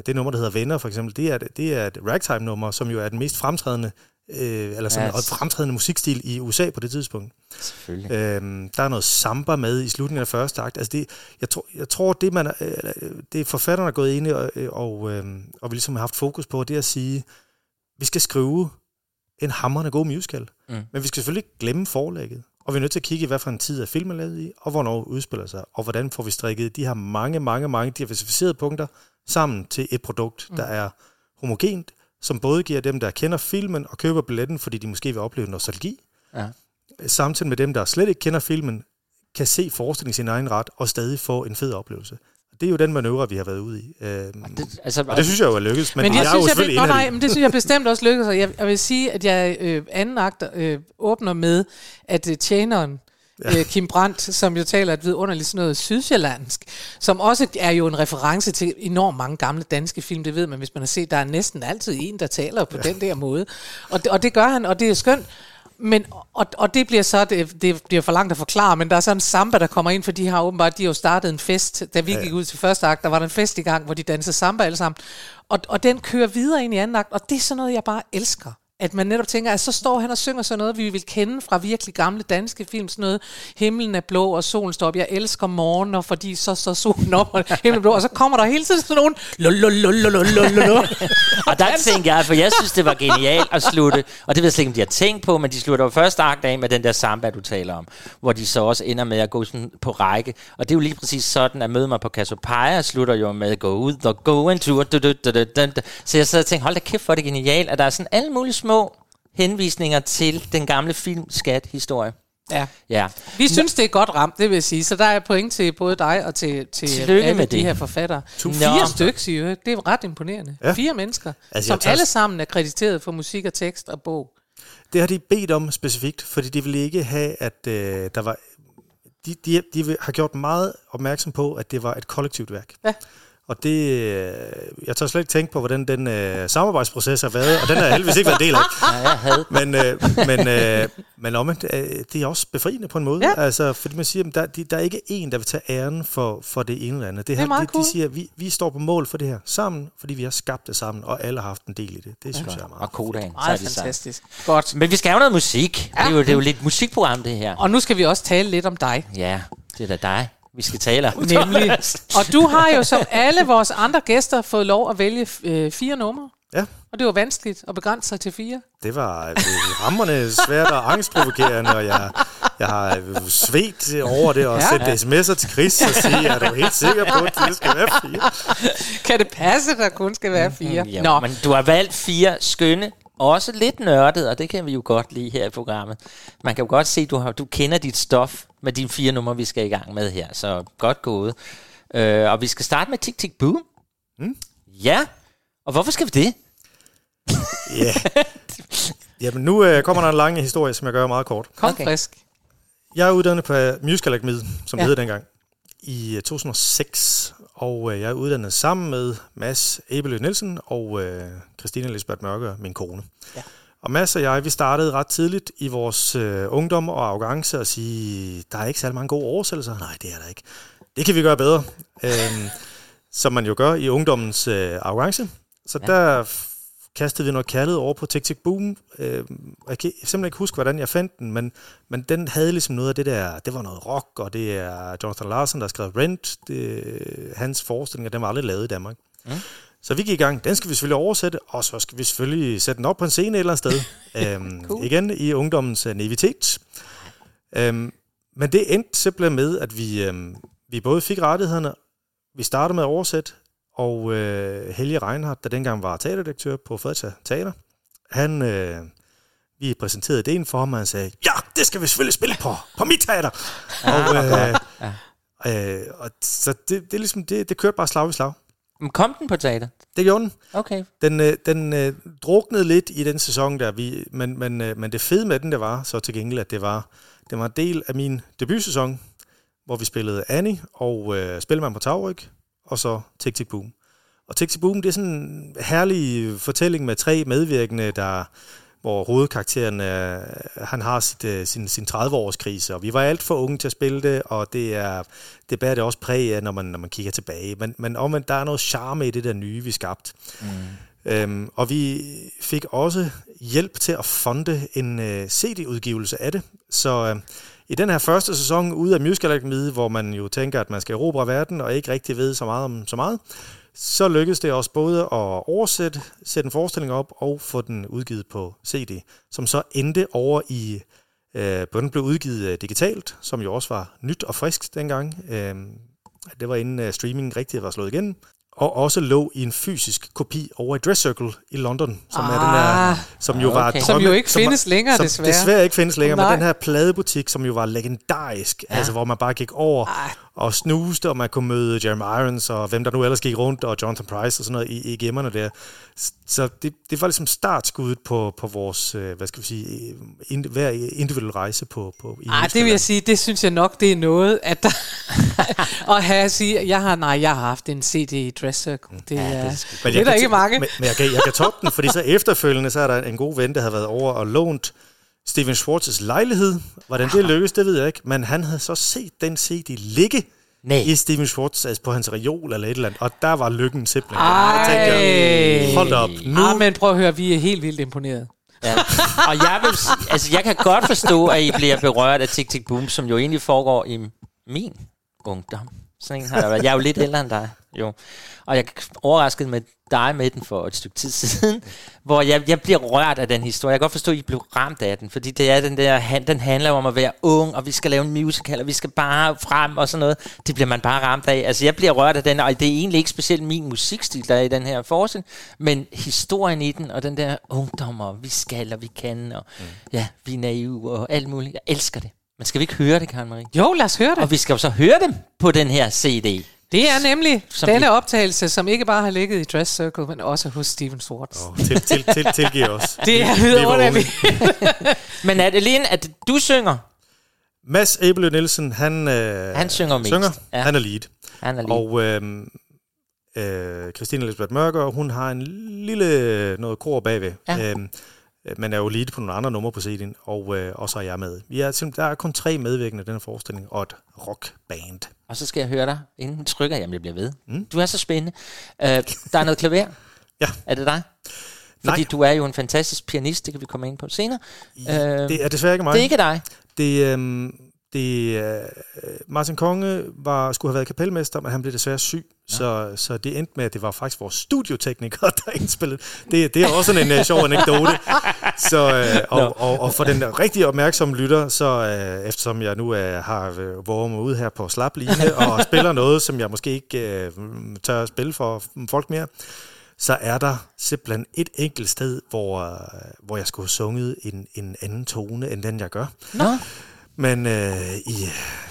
det nummer, der hedder Venner for eksempel, det er, det er et ragtime-nummer, som jo er den mest fremtrædende, øh, eller sådan yes. fremtrædende musikstil i USA på det tidspunkt. Selvfølgelig. Øhm, der er noget samba med i slutningen af første akt. Altså det, jeg, tror, jeg tror, det, man, er- øh, det forfatteren er gået ind i, og, og, øh, og vi ligesom har haft fokus på, det er at sige, vi skal skrive en hammerende god musical. Mm. Men vi skal selvfølgelig ikke glemme forlægget. Og vi er nødt til at kigge i, hvad for en tid er filmen lavet i, og hvornår udspiller sig, og hvordan får vi strikket de her mange, mange, mange diversificerede punkter sammen til et produkt, mm. der er homogent, som både giver dem, der kender filmen og køber billetten, fordi de måske vil opleve nostalgi, Ja. samtidig med dem, der slet ikke kender filmen, kan se forestillingen i sin egen ret og stadig få en fed oplevelse. Og det er jo den manøvre, vi har været ude i. Øhm, Det, altså, og det synes jeg jo er lykkedes, men, Men det jeg er jo synes jeg, en af nej, men det synes jeg bestemt også lykkedes. Og jeg, jeg vil sige, at jeg øh, anden akt øh, åbner med, at øh, tjeneren, øh, Kim Brandt, som jo taler et vidunderligt sådan noget sydsjællandsk, som også er jo en reference til enormt mange gamle danske film, det ved man, hvis man har set, der er næsten altid en, der taler på ja. den der måde. Og det, og det gør han, og det er skønt. Men, og, og det bliver så, det, det bliver for langt at forklare, men der er sådan en samba, der kommer ind, for de har åbenbart, de har jo startet en fest, da vi gik ud til første akt, der var der en fest i gang, hvor de dansede samba alle sammen. Og, og den kører videre ind i anden akt, og det er sådan noget, jeg bare elsker at man netop tænker, at så står han og synger sådan noget, vi vil kende fra virkelig gamle danske film, sådan noget, himlen er blå og solen står op, jeg elsker morgen, morgener, fordi så står solen op, og himlen er blå, og så kommer der hele tiden sådan nogen, Og der altså- tænkte jeg, for jeg synes, det var genialt at slutte, og det ved jeg slet ikke, om de har tænkt på, men de slutter jo første akt af med den der samba, du taler om, hvor de så også ender med at gå sådan på række, og det er jo lige præcis sådan, at møde mig på Cassiopeia slutter jo med go gå ud og gå en tur, så jeg sad og tænkte, hold da kæft, hvor er det genialt, at der er sådan alle mulige små henvisninger til den gamle filmskat-historie. Ja. Ja. Vi synes, det er godt ramt, det vil jeg sige. Så der er point til både dig og til, til Tillykke alle med de det. her forfattere. Nå. Fire stykker, siger jeg. Det er ret imponerende. Ja. Fire mennesker, Altså, som tager- alle sammen er krediteret for musik og tekst og bog. Det har de bedt om specifikt, fordi de ville ikke have, at øh, der var... De, de, de har gjort meget opmærksom på, at det var et kollektivt værk. Ja. Og det, øh, jeg tør slet ikke tænke på, hvordan den øh, samarbejdsproces har været, og den har jeg heldigvis ikke været en del af. Ja, jeg havde Men, øh, men, øh, men omvendt, øh, det er også befriende på en måde. Ja. Altså, fordi man siger, at der, de, der er ikke en, der vil tage æren for, for det ene eller andet. Det, er her, meget de, cool. de siger, at vi, vi står på mål for det her sammen, fordi vi har skabt det sammen, og alle har haft en del i det. Det synes jeg er meget. og kodaen. så er det fantastisk. Godt. Men vi skal have noget musik. Ja. Det, er jo, det er jo lidt musikprogram, det her. Og nu skal vi også tale lidt om dig. Ja, det er da dig, vi skal tale om. Nemlig. Og du har jo som alle vores andre gæster fået lov at vælge øh, fire numre. Ja. Og det var vanskeligt at begrænse sig til fire. Det var øh, hammerne svært og angstprovokerende, og jeg, jeg har øh, svedt over det, og Ja. ja. sendt sms'er til Chris og sige, er du helt sikker på, at det skal være fire? Kan det passe, at der kun skal være fire? Jo, Nå, men du har valgt fire skønne, også lidt nørdet, og det kan vi jo godt lide her i programmet. Man kan jo godt se, at du, har, du kender dit stof med de fire numre, vi skal i gang med her, så godt gået. Øh, og vi skal starte med Tik Tik Boom. Mm. Ja, og hvorfor skal vi det? Ja. Jamen, nu øh, kommer der en lang historie, som jeg gør meget kort. kom Okay. frisk. Jeg er uddannet på Musical Academy, som Ja. det hed dengang, i øh, 2006. Og øh, jeg er uddannet sammen med Mads Ebelø Nielsen og øh, Christine Elisabeth Mørker, min kone. Ja. Og Mads og jeg, vi startede ret tidligt i vores øh, ungdom og arrogance og sige, der er ikke særlig mange gode oversættelser. Nej, det er der ikke. Det kan vi gøre bedre. øhm, som man jo gør i ungdommens øh, arrogance. Så ja. der kastede vi noget kærlighed over på Tik Boom. Øh, jeg kan simpelthen ikke huske, hvordan jeg fandt den, men, men den havde ligesom noget af det der, det var noget rock, og det er Jonathan Larson, der har skrevet Rent. Det, hans forestillinger, den var aldrig lavet i Danmark. Mm. Så vi gik i gang. Den skal vi selvfølgelig oversætte, og så skal vi selvfølgelig sætte den op på en scene et eller andet sted. øhm, cool. Igen i ungdommens uh, naivitet. Øhm, men det endte simpelthen med, at vi, øhm, vi både fik rettighederne, vi startede med at oversætte, og øh, Helge Reinhardt, der dengang var teaterdirektør på Fredericia Teater, han, øh, vi præsenterede ideen for ham, og han sagde, ja, det skal vi selvfølgelig spille på, på mit teater. og, øh, øh, og så det, det, er ligesom, det, det kørte bare slag i slag. Men Kom den på teater? Det gjorde den. Okay. Den, øh, den øh, druknede lidt i den sæson der, vi, men, men, øh, men det fede med den, det var så til gengæld, at det var, det var en del af min debutsæson, hvor vi spillede Annie og øh, Spilmand på Tagryg, og så Tik Boom. Og Tik Boom, det er sådan en herlig fortælling med tre medvirkende, der hvor hovedkarakteren, øh, han har sit, øh, sin, sin 30-års krise, og vi var alt for unge til at spille det, og det er det bærer det også præg af, når man, når man kigger tilbage. Men, men omvendt, der er noget charme i det der nye, vi skabte. Mm. Øhm, og vi fik også hjælp til at fonde en øh, CD-udgivelse af det. Så øh, i den her første sæson ude af Musical Academy, hvor man jo tænker, at man skal erobre verden, og ikke rigtig ved så meget om så meget, så lykkedes det også både at oversætte, sætte en forestilling op og få den udgivet på CD, som så endte over i, øh, den blev udgivet øh, digitalt, som jo også var nyt og frisk dengang. Øh, det var inden øh, streaming rigtig var slået igen. Og også lå i en fysisk kopi over i Dress Circle i London, som er den Ah. her, som jo var Okay. Som jo ikke som findes var, længere, som desværre. desværre ikke findes længere, Nej. men den her pladebutik, som jo var legendarisk, ja. altså hvor man bare gik over Ej. Og snuste, og man kunne møde Jeremy Irons, og hvem der nu ellers gik rundt, og Jonathan Price og sådan noget i, i gemmerne der. Så det, det var ligesom startskuddet på, på vores, øh, hvad skal vi sige, ind, hver individuel rejse på, på i Ej, det vil jeg sige, det synes jeg nok, det er noget, at der, at have at sige, jeg har, nej, jeg har haft en CD i Dress Circle. Det, ja, er, Men det, jeg er der kan ikke mange. Men, men jeg, kan, jeg kan toppe den, fordi så efterfølgende, så er der en god ven, der havde været over og lånt Steven Schwartz's lejlighed. Hvordan det lykkedes, det ved jeg ikke. Men han havde så set den CD ligge Nej. i Steven Schwartz, altså på hans reol eller et eller andet. Og der var lykken simpelthen. Ej. Tænkte jeg, hold op. Nu, Ah, men prøv at høre, vi er helt vildt imponeret. Ja. Og jeg vil altså jeg kan godt forstå, at I bliver berørt af Tik Tik Boom, som jo egentlig foregår i min ungdom. Sådan en har der været. Jeg er jo lidt ældre end dig, jo. Og jeg overraskede med dig med den for et stykke tid siden, hvor jeg, jeg bliver rørt af den historie. Jeg kan godt forstå, at I blev ramt af den, fordi det er den der, han- den handler om at være ung, og vi skal lave en musical, og vi skal bare frem og sådan noget. Det bliver man bare ramt af. Altså jeg bliver rørt af den, og det er egentlig ikke specielt min musikstil, der er i den her forestilling, men historien i den, og den der ungdom, og vi skal, og vi kan, og mm. ja, vi er naive, og alt muligt. Jeg elsker det. Men skal vi ikke høre det, Karen Marie? Jo, lad os høre det. Og vi skal jo så høre dem på den her CD. Det er nemlig Som denne vi- optagelse, som ikke bare har ligget i Dress Circle, men også hos Steven Schwartz. Åh, til, til, til, tilgiv os. Det er vidunderligt. Men er det lige, at du synger? Mads Ebelø Nielsen, han, øh, Han synger mest. synger. Ja. Han er lead. Han er lige. Og øh, Øh, Christine Elisabeth Mørker, hun har en lille noget kor bagved. Ja. Øh, men er jo lige på nogle andre numre på CD'en, og, øh, og så er jeg med. Vi er, simpelthen- der er kun tre medvirkende i denne forestilling, og et rockband. Og så skal jeg høre dig, inden den trykker. Jamen, jeg bliver ved. Mm. Du er så spændende. Uh, der er noget klaver. Ja. Er det dig? Nej. Fordi du er jo en fantastisk pianist, det kan vi komme ind på senere. Uh, Det er desværre ikke mig. det er ikke dig. Det, øhm, det, øh, Martin Konge var, skulle have været kapelmester, men han blev desværre syg, så, så det endte med, at det var faktisk vores studioteknikere, der indspillede. Det, det er også sådan en uh, sjov anekdote. Så, øh, og, og, og for den rigtig opmærksomme lytter, så øh, eftersom jeg nu øh, har øh, våget mig ud her på slap line, og spiller noget, som jeg måske ikke øh, tør at spille for folk mere, så er der simpelthen et enkelt sted, hvor, øh, hvor jeg skulle have sunget en, en anden tone, end den jeg gør. Nå. Men øh, i,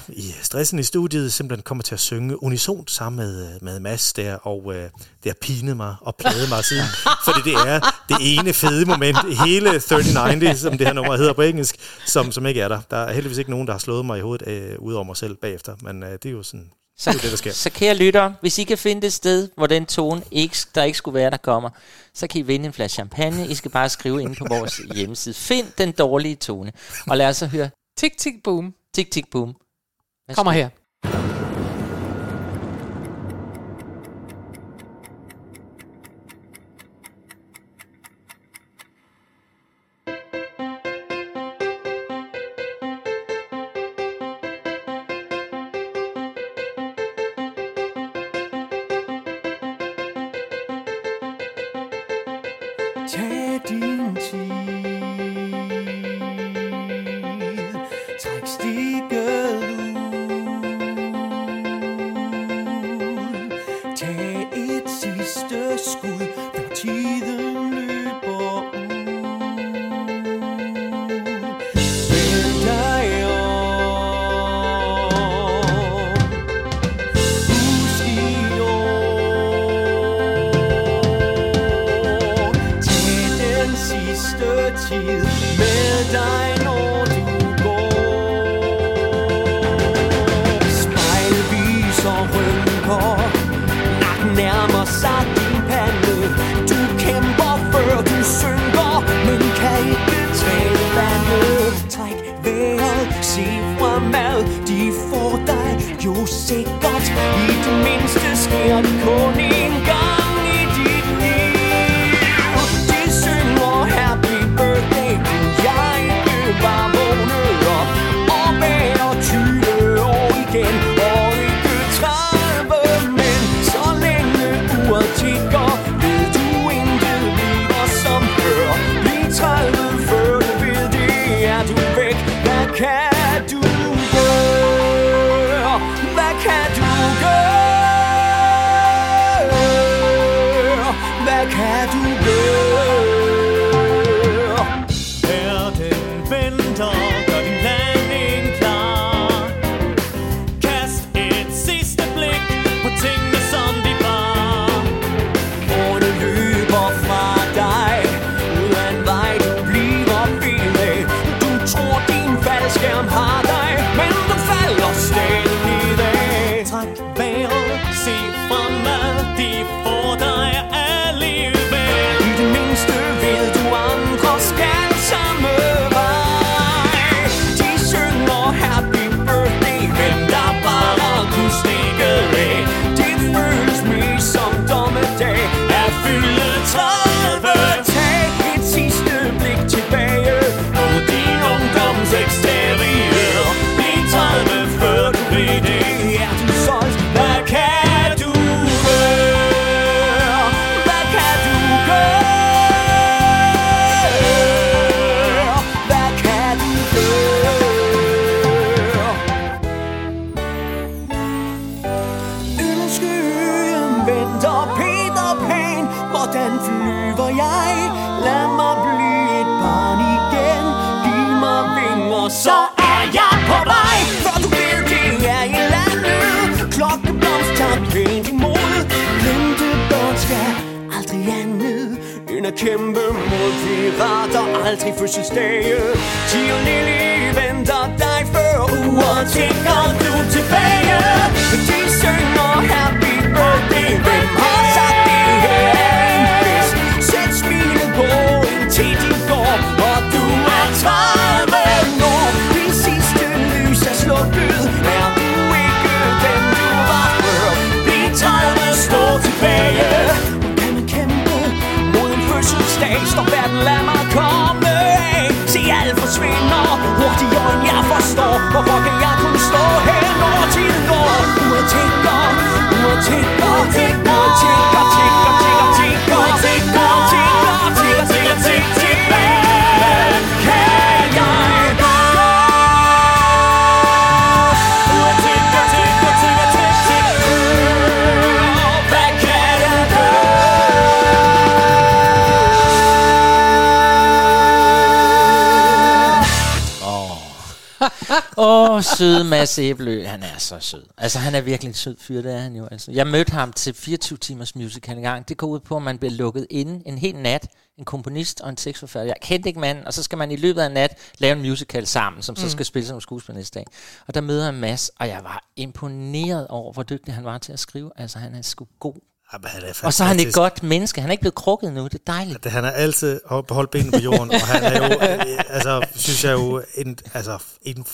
i stressen i studiet simpelthen kommer til at synge unisont sammen med, med Mads der, og øh, det har pinet mig og pladet mig siden. Fordi det er det ene fede moment hele 3090, som det her nummer hedder på engelsk, som, som ikke er der. Der er heldigvis ikke nogen, der har slået mig i hovedet øh, ud over mig selv bagefter, men øh, det er jo sådan, Så, det det, der sker. så kære lytter, hvis I kan finde et sted, hvor den tone, ikke, der ikke skulle være, der kommer, så kan I vinde en flaske champagne. I skal bare skrive ind på vores hjemmeside. Find den dårlige tone. Og lad os så høre Tik, tik, boom. Tik Tik Boom. Værsgo. Kommer her. Åh, søde Mads Æbelø. Han er så sød. Altså, han er virkelig en sød fyr, det er han jo. Altså. Jeg mødte ham til 24 timers musical en gang. Det går ud på, at man bliver lukket inde en hel nat. En komponist og en tekstforfatter. Jeg kendte ikke manden, og så skal man i løbet af en nat lave en musical sammen, som så skal spille som skuespiller næste dag. Og der møder jeg Mads, og jeg var imponeret over, hvor dygtig han var til at skrive. Altså, han er sgu god. Jamen, han er Og så er han et godt menneske. Han er ikke blevet krukket nu. Det er dejligt. Det, han har altid holdt- benene på jorden, og han er jo, øh, altså, synes jeg jo, en, altså, en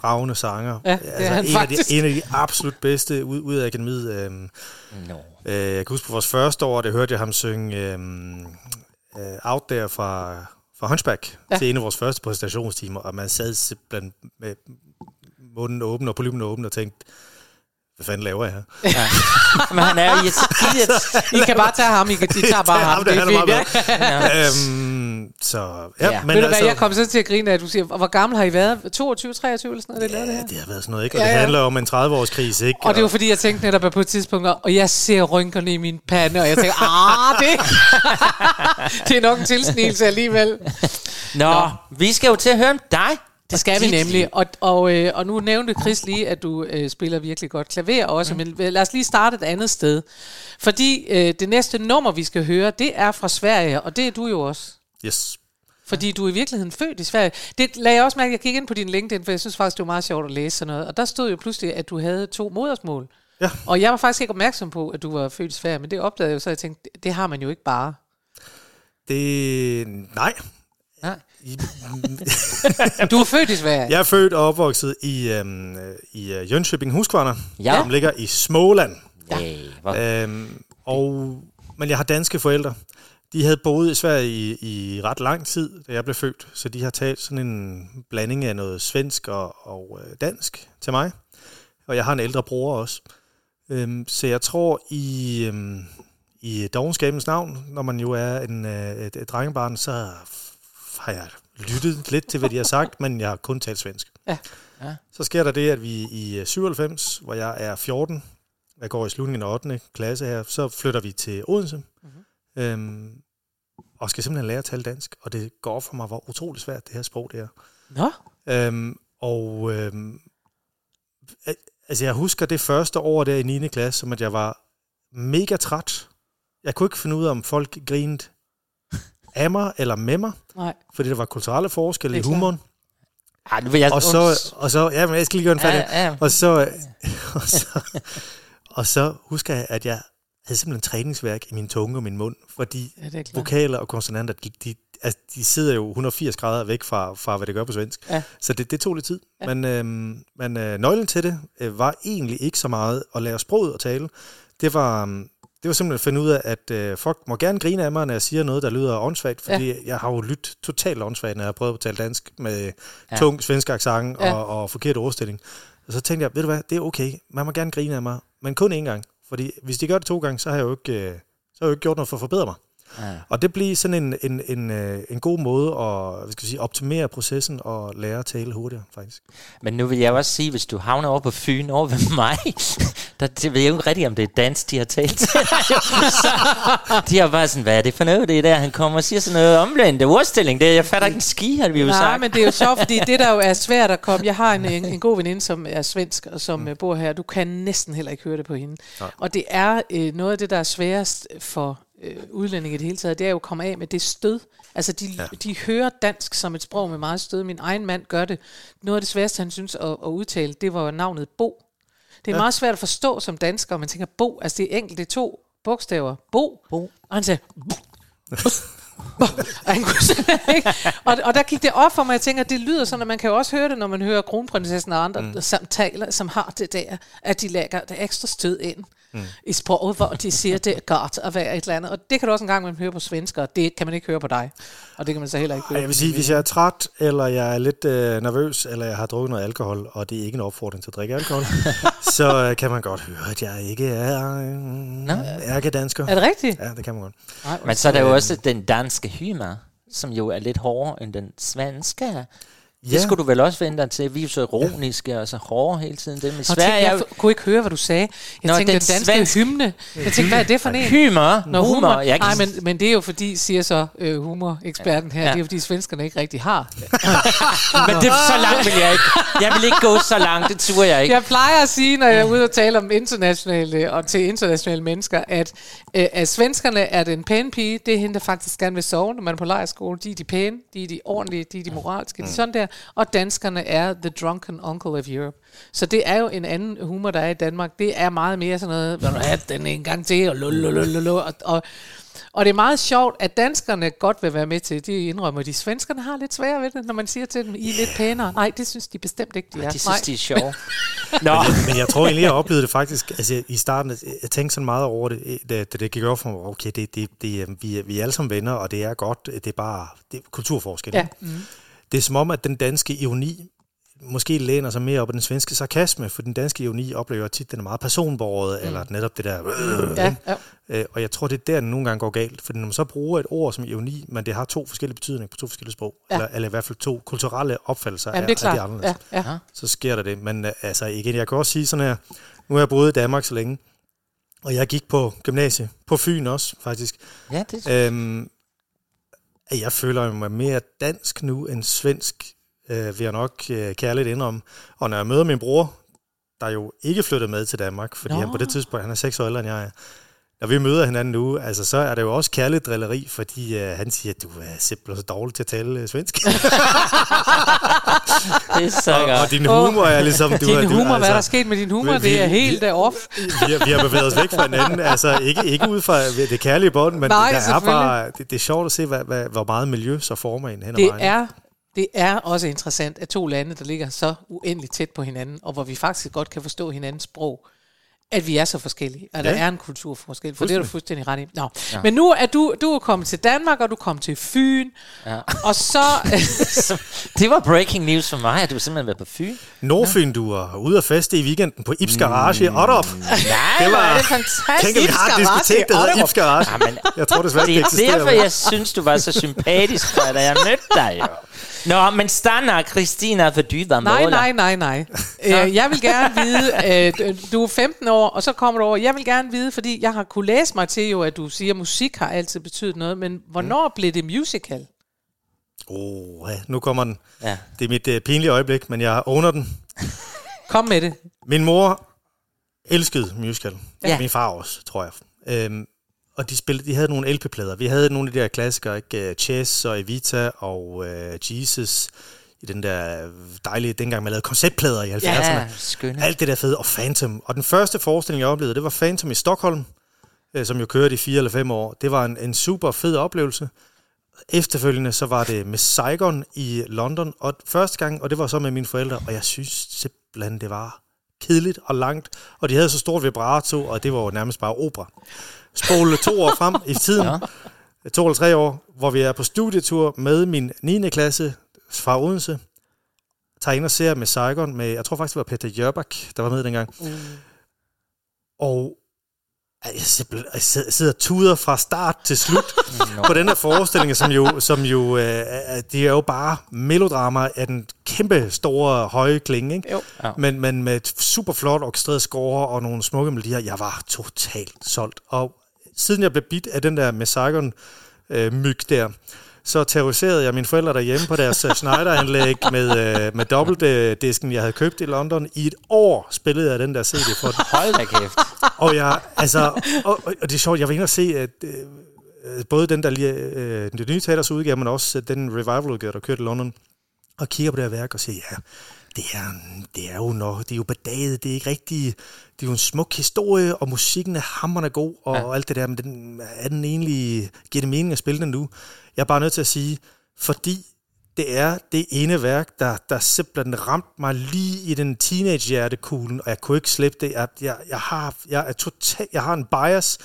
fremragende sanger. Ja, det er altså, han en, af de, en af de absolut bedste ud, ud af akademiet. Øhm, No. øh, jeg kan huske på vores første år, det hørte jeg ham synge øhm, øh, Out There fra, fra Hunchback Ja. ja. til en af vores første præsentationstimer, og man sad simpelthen med munden åben og polypen åben og tænkte, hvad fanden laver jeg her? Men han er jo irrit- I kan bare tage ham, I, kan, I tager bare ham. Ham, det, Det er fint, bedre. øhm, så, ja, Ja. ja. Men Ved du altså, hvad, jeg kom så til at grine af, at du siger, hvor gammel har I været? 22, 23 eller sådan noget, det lavede det Ja, her? det har været sådan noget, ikke? Og Ja, det ja. handler om en 30-års krise, ikke? Og det var fordi, jeg tænkte netop at på et tidspunkt, og jeg ser rynkerne i min pande, og jeg tænker, ah, det, det er nok en tilsnigelse alligevel. Nå, Nå, vi skal jo til at høre om dig. Det skal vi nemlig. Og, og, øh, og nu nævnte Chris lige, at du øh, spiller virkelig godt klaver også, mm. men lad os lige starte et andet sted. Fordi øh, det næste nummer, vi skal høre, det er fra Sverige, og det er du jo også. Yes. Fordi du er i virkeligheden født i Sverige. Det lagde jeg også mærke, jeg gik ind på din LinkedIn, for jeg synes faktisk, det var meget sjovt at læse sådan noget. Og der stod jo pludselig, at du havde to modersmål. Ja. Og jeg var faktisk ikke opmærksom på, at du var født i Sverige, men det opdagede jeg jo, så jeg tænkte, det- det har man jo ikke bare. Det... Nej. Nej. Du er født i Sverige. Jeg er født og opvokset i, øhm, øh, i øh, Jönköping Huskvarna, Ja. som ligger i Småland. Ja. Øhm, og, men jeg har danske forældre. De havde boet i Sverige i, i ret lang tid, da jeg blev født, så de har talt sådan en blanding af noget svensk og, og øh, dansk til mig. Og jeg har en ældre bror også. Øhm, så jeg tror i, øhm, i dogenskabens navn, når man jo er en, øh, et, et drengebarn, så har jeg lyttet lidt til, hvad de har sagt, men jeg har kun talt svensk. Ja. Ja. Så sker der det, at vi i øh, 97, hvor jeg er 14, jeg går i slutningen af 8. klasse her, så flytter vi til Odense. Mm-hmm. Øhm, og skal simpelthen lære at tale dansk. Og det går for mig, hvor utroligt svært det her sprog det er. Nå, Øhm, og øhm, al- altså jeg husker det første år der i 9. klasse, som at jeg var mega træt. Jeg kunne ikke finde ud af, om folk grinede af mig eller med mig, nej. fordi der var kulturelle forskelle i humoren. Ej, nu vil jeg Og så, og så, ja, men jeg skal lige gøre den færdig. Ja, ja. Og så, og så, og så husker jeg, at jeg havde simpelthen træningsværk i min tunge og min mund, fordi Ja, er vokaler og konsonanter, de, de, altså, de sidder jo 180 grader væk fra, fra hvad det gør på svensk. Ja. Så det, det tog lidt tid. Ja. Men, øhm, men øh, nøglen til det øh, var egentlig ikke så meget at lære sproget at tale. Det var, øhm, det var simpelthen at finde ud af, at øh, folk må gerne grine af mig, når jeg siger noget, der lyder åndssvagt, fordi ja. jeg har jo lyttet totalt åndssvagt, når jeg har prøvet at tale dansk med ja. Tung svensk accent Ja. og, og forkert ordstilling. Og så tænkte jeg, ved du hvad, det er okay, man må gerne grine af mig, men kun én gang. Fordi hvis de gør det to gange, så har jeg jo ikke, øh, så har jeg jo ikke gjort noget for at forbedre mig. Ja. Og det bliver sådan en, en, en, øh, en god måde at hvad skal jeg sige, optimere processen og lære at tale hurtigere, faktisk. Men nu vil jeg også sige, hvis du havner over på Fyn over ved mig, der det ved jeg jo ikke rigtigt, om det er dans, de har talt til. De har bare sådan, hvad er det for noget, det er der? Han kommer og siger sådan noget omvendt ordstilling. Det, jeg fatter ikke en ski, har vi jo Nej, sagt. men det er jo så, fordi det der jo er svært at komme. Jeg har en, en, en god veninde, som er svensk, og som mm. bor her. Du kan næsten heller ikke høre det på hende. Nej. Og det er øh, noget af det, der er sværest for øh, udlændinge i det hele taget, det er jo at komme af med det stød. Altså, de, ja. de hører dansk som et sprog med meget stød. Min egen mand gør det. Noget af det sværeste, han synes at, at udtale, det var navnet Bo. Det er ja. meget svært at forstå som dansker, og man tænker, Bo, altså det er enkelt, det er to bogstaver. Bo. Bo. Og han sagde, Bo. og, han kunne simpelthen ikke. Og, og der gik det op for mig, jeg tænker, det lyder sådan, at man kan jo også høre det, når man hører kronprinsessen og andre mm. som taler, som har det der, at de lægger det ekstra stød ind mm. i sproget, hvor de siger, det er godt at være et eller andet. Og det kan du også engang man høre på svensker, og det kan man ikke høre på dig. Og det kan man så heller ikke høre. Jeg vil sige, hvis jeg er træt, eller jeg er lidt øh, nervøs, eller jeg har drukket noget alkohol, og det er ikke en opfordring til at drikke alkohol, så øh, kan man godt høre, at jeg ikke er øh, ærkedansker. Er det rigtigt? Ja, det kan man godt. Nej, Men så er der jo også den danske humor, som jo er lidt hårdere end den svenske. Ja. Det skulle du vel også vente dig til. Vi er så ironiske og så hårde hele tiden. Det med Og Sverige tænk, er jeg f- kunne ikke høre, hvad du sagde. Jeg Nå, tænkte, den den danske svensk- hymne. Jeg tænkte, hvad er det for en? Humor. Nå, humor. humor. Jeg Nej, kan... men, men det er jo fordi, siger så øh, humoreksperten her, Ja. ja. det er jo fordi svenskerne ikke rigtig har. men det, så langt vil jeg ikke. Jeg vil ikke gå så langt. Det turer jeg ikke. Jeg plejer at sige, når jeg er ude og tale om internationale og til internationale mennesker, at, øh, at svenskerne er den pæne pige, det er hende, der faktisk gerne vil sove, når man er på lejerskole. De er de pæne, de er de ordentlige, de er de moralske, de er sådan der. Og danskerne er the drunken uncle of Europe. Så det er jo en anden humor, der er i Danmark. Det er meget mere sådan noget, vil du have den en gang til, og, lululululu, og, og og det er meget sjovt, at danskerne godt vil være med til, de indrømmer, de svenskerne har lidt sværere ved det, når man siger til dem, I er lidt pænere. Nej, det synes de bestemt ikke, de er. De synes, Nej. de er sjove. Nå, Men jeg tror egentlig, jeg oplevede det faktisk, altså i starten, jeg tænkte sådan meget over det, da det, det gik op for mig, okay, det, det, det, vi, er, vi er alle sammen venner, og det er godt, det er bare det er kulturforskel. Ja. ikke? Det er som om, at den danske ironi måske læner sig mere op af den svenske sarkasme, for den danske ironi oplever tit, at den er meget personbordet, mm. eller netop det der... Ja, ja. Øh, og jeg tror, det er der, den nogle gange går galt. For når man så bruger et ord som ironi, men det har to forskellige betydninger på to forskellige sprog, Ja. eller, eller i hvert fald to kulturelle opfattelser Jamen, af, det er af de klart. anderledes Ja, ja. så sker der det. Men øh, altså igen, jeg kan også sige sådan her, nu har jeg boet i Danmark så længe, og jeg gik på gymnasie, på Fyn også faktisk. ja, det Øhm, at jeg føler mig mere dansk nu end svensk, øh, vil jeg nok øh, kærligt indrømme. Og når jeg møder min bror, der jo ikke flyttede med til Danmark, fordi Nå. han på det tidspunkt, han er seks år ældre end jeg er, når vi møder hinanden nu, altså, så er det jo også drilleri, fordi øh, han siger, at du er simpelthen så dårlig til at tale øh, svensk. det er så og, godt. og din humor er ligesom... Du, Din er- du, humor, hvad er der sket med din humor? vi- Det er helt uh, off. vi, har, vi har bevæget os væk fra hinanden. Altså, ikke, ikke ud fra det kærlige bånd, men Nej, der er bare, det, det er sjovt at se, hvad, hvad, hvor meget miljø så former en hen ad Det er, det er også interessant, at to lande, der ligger så uendeligt tæt på hinanden, og hvor vi faktisk godt kan forstå hinandens sprog, at vi er så forskellige, at der Ja. er en kulturforskel, for det er du fuldstændig ret i. Nå. Ja. Men nu er du, du er kommet til Danmark, og du er kommet til Fyn, Ja. og så... Det var breaking news for mig, at du simpelthen været på Fyn. Nordfyn, du er ude at feste i weekenden på Ibs Garage i Otterup. Nej, Det var- er det fantastisk. Tænk, at vi har et diskotek, der hedder Ibs Garage. Jamen, Jeg tror desværre det er det eksisterer. derfor, jeg synes, du var så sympatisk, da jeg mødte dig jo. Nå, men stanna Christina, for du var Nej, nej, nej, nej. Øh, jeg vil gerne vide, at du er 15 år, og så kommer du over. Jeg vil gerne vide, fordi jeg har kunne læse mig til jo, at du siger, at musik har altid betydet noget, men hvornår mm. blev det musical? Oh, ja, nu kommer den. Ja. Det er mit uh, pinlige øjeblik, men jeg owner den. Kom med det. Min mor elskede musical. Ja. Min far også, tror jeg. Øhm, og de, spillede, de havde nogle LP-plader. Vi havde nogle af de der klassikere, ikke? Øh, Chess og Evita og uh, Jesus i den der dejlige, dengang man lavede konceptplader i 70'erne. Ja, skønne. Alt det der fede, og Phantom. Og den første forestilling, jeg oplevede, det var Phantom i Stockholm, øh, som jo kørte i fire eller fem år. Det var en, en super fed oplevelse. Efterfølgende så var det med Saigon i London, og første gang, og det var så med mine forældre, og jeg synes simpelthen, det var kedeligt og langt, og de havde så stort vibrato, og det var jo nærmest bare opera. Spole to år frem i tiden, ja. to eller tre år, hvor vi er på studietur med min 9. klasse fra Odense, tager ind og ser med Saigon, med, jeg tror faktisk, det var Peter Jørbak, der var med dengang. Mm. Og jeg simpelthen jeg sidder- og tuder fra start til slut på den her forestilling, som jo, som jo øh, er- det er jo bare melodrama af den kæmpe store høje klinge, ikke? Jo. Ja. Men, men med et super flot orkestreret score og nogle smukke melodier. Jeg var totalt solgt. Og siden jeg blev bit af den der med Saigon øh, myg der, så terroriserede jeg mine forældre derhjemme på deres uh, Schneider-anlæg med, øh, med dobbeltdisken, jeg havde købt i London. I et år spillede jeg den der CD for den. Hold da kæft. Og, jeg, altså, og, og det er sjovt, jeg var inde og se, at øh, øh, både den der lige, øh, den nye teaters udgave, men også øh, den revival-udgave, der kørte i London, og kigger på det her værk og siger, ja, det er, det er jo nok, det er jo bedaget, det er ikke rigtig, det er jo en smuk historie, og musikken er hammerende god, og, Ja. ja. og alt det der, men den, er den egentlig, giver det mening at spille den nu? Jeg er bare nødt til at sige, fordi det er det ene værk, der, der simpelthen ramte mig lige i den teenage-hjertekuglen, og jeg kunne ikke slippe det. Jeg, jeg, jeg, har, jeg, er total, jeg har en bias,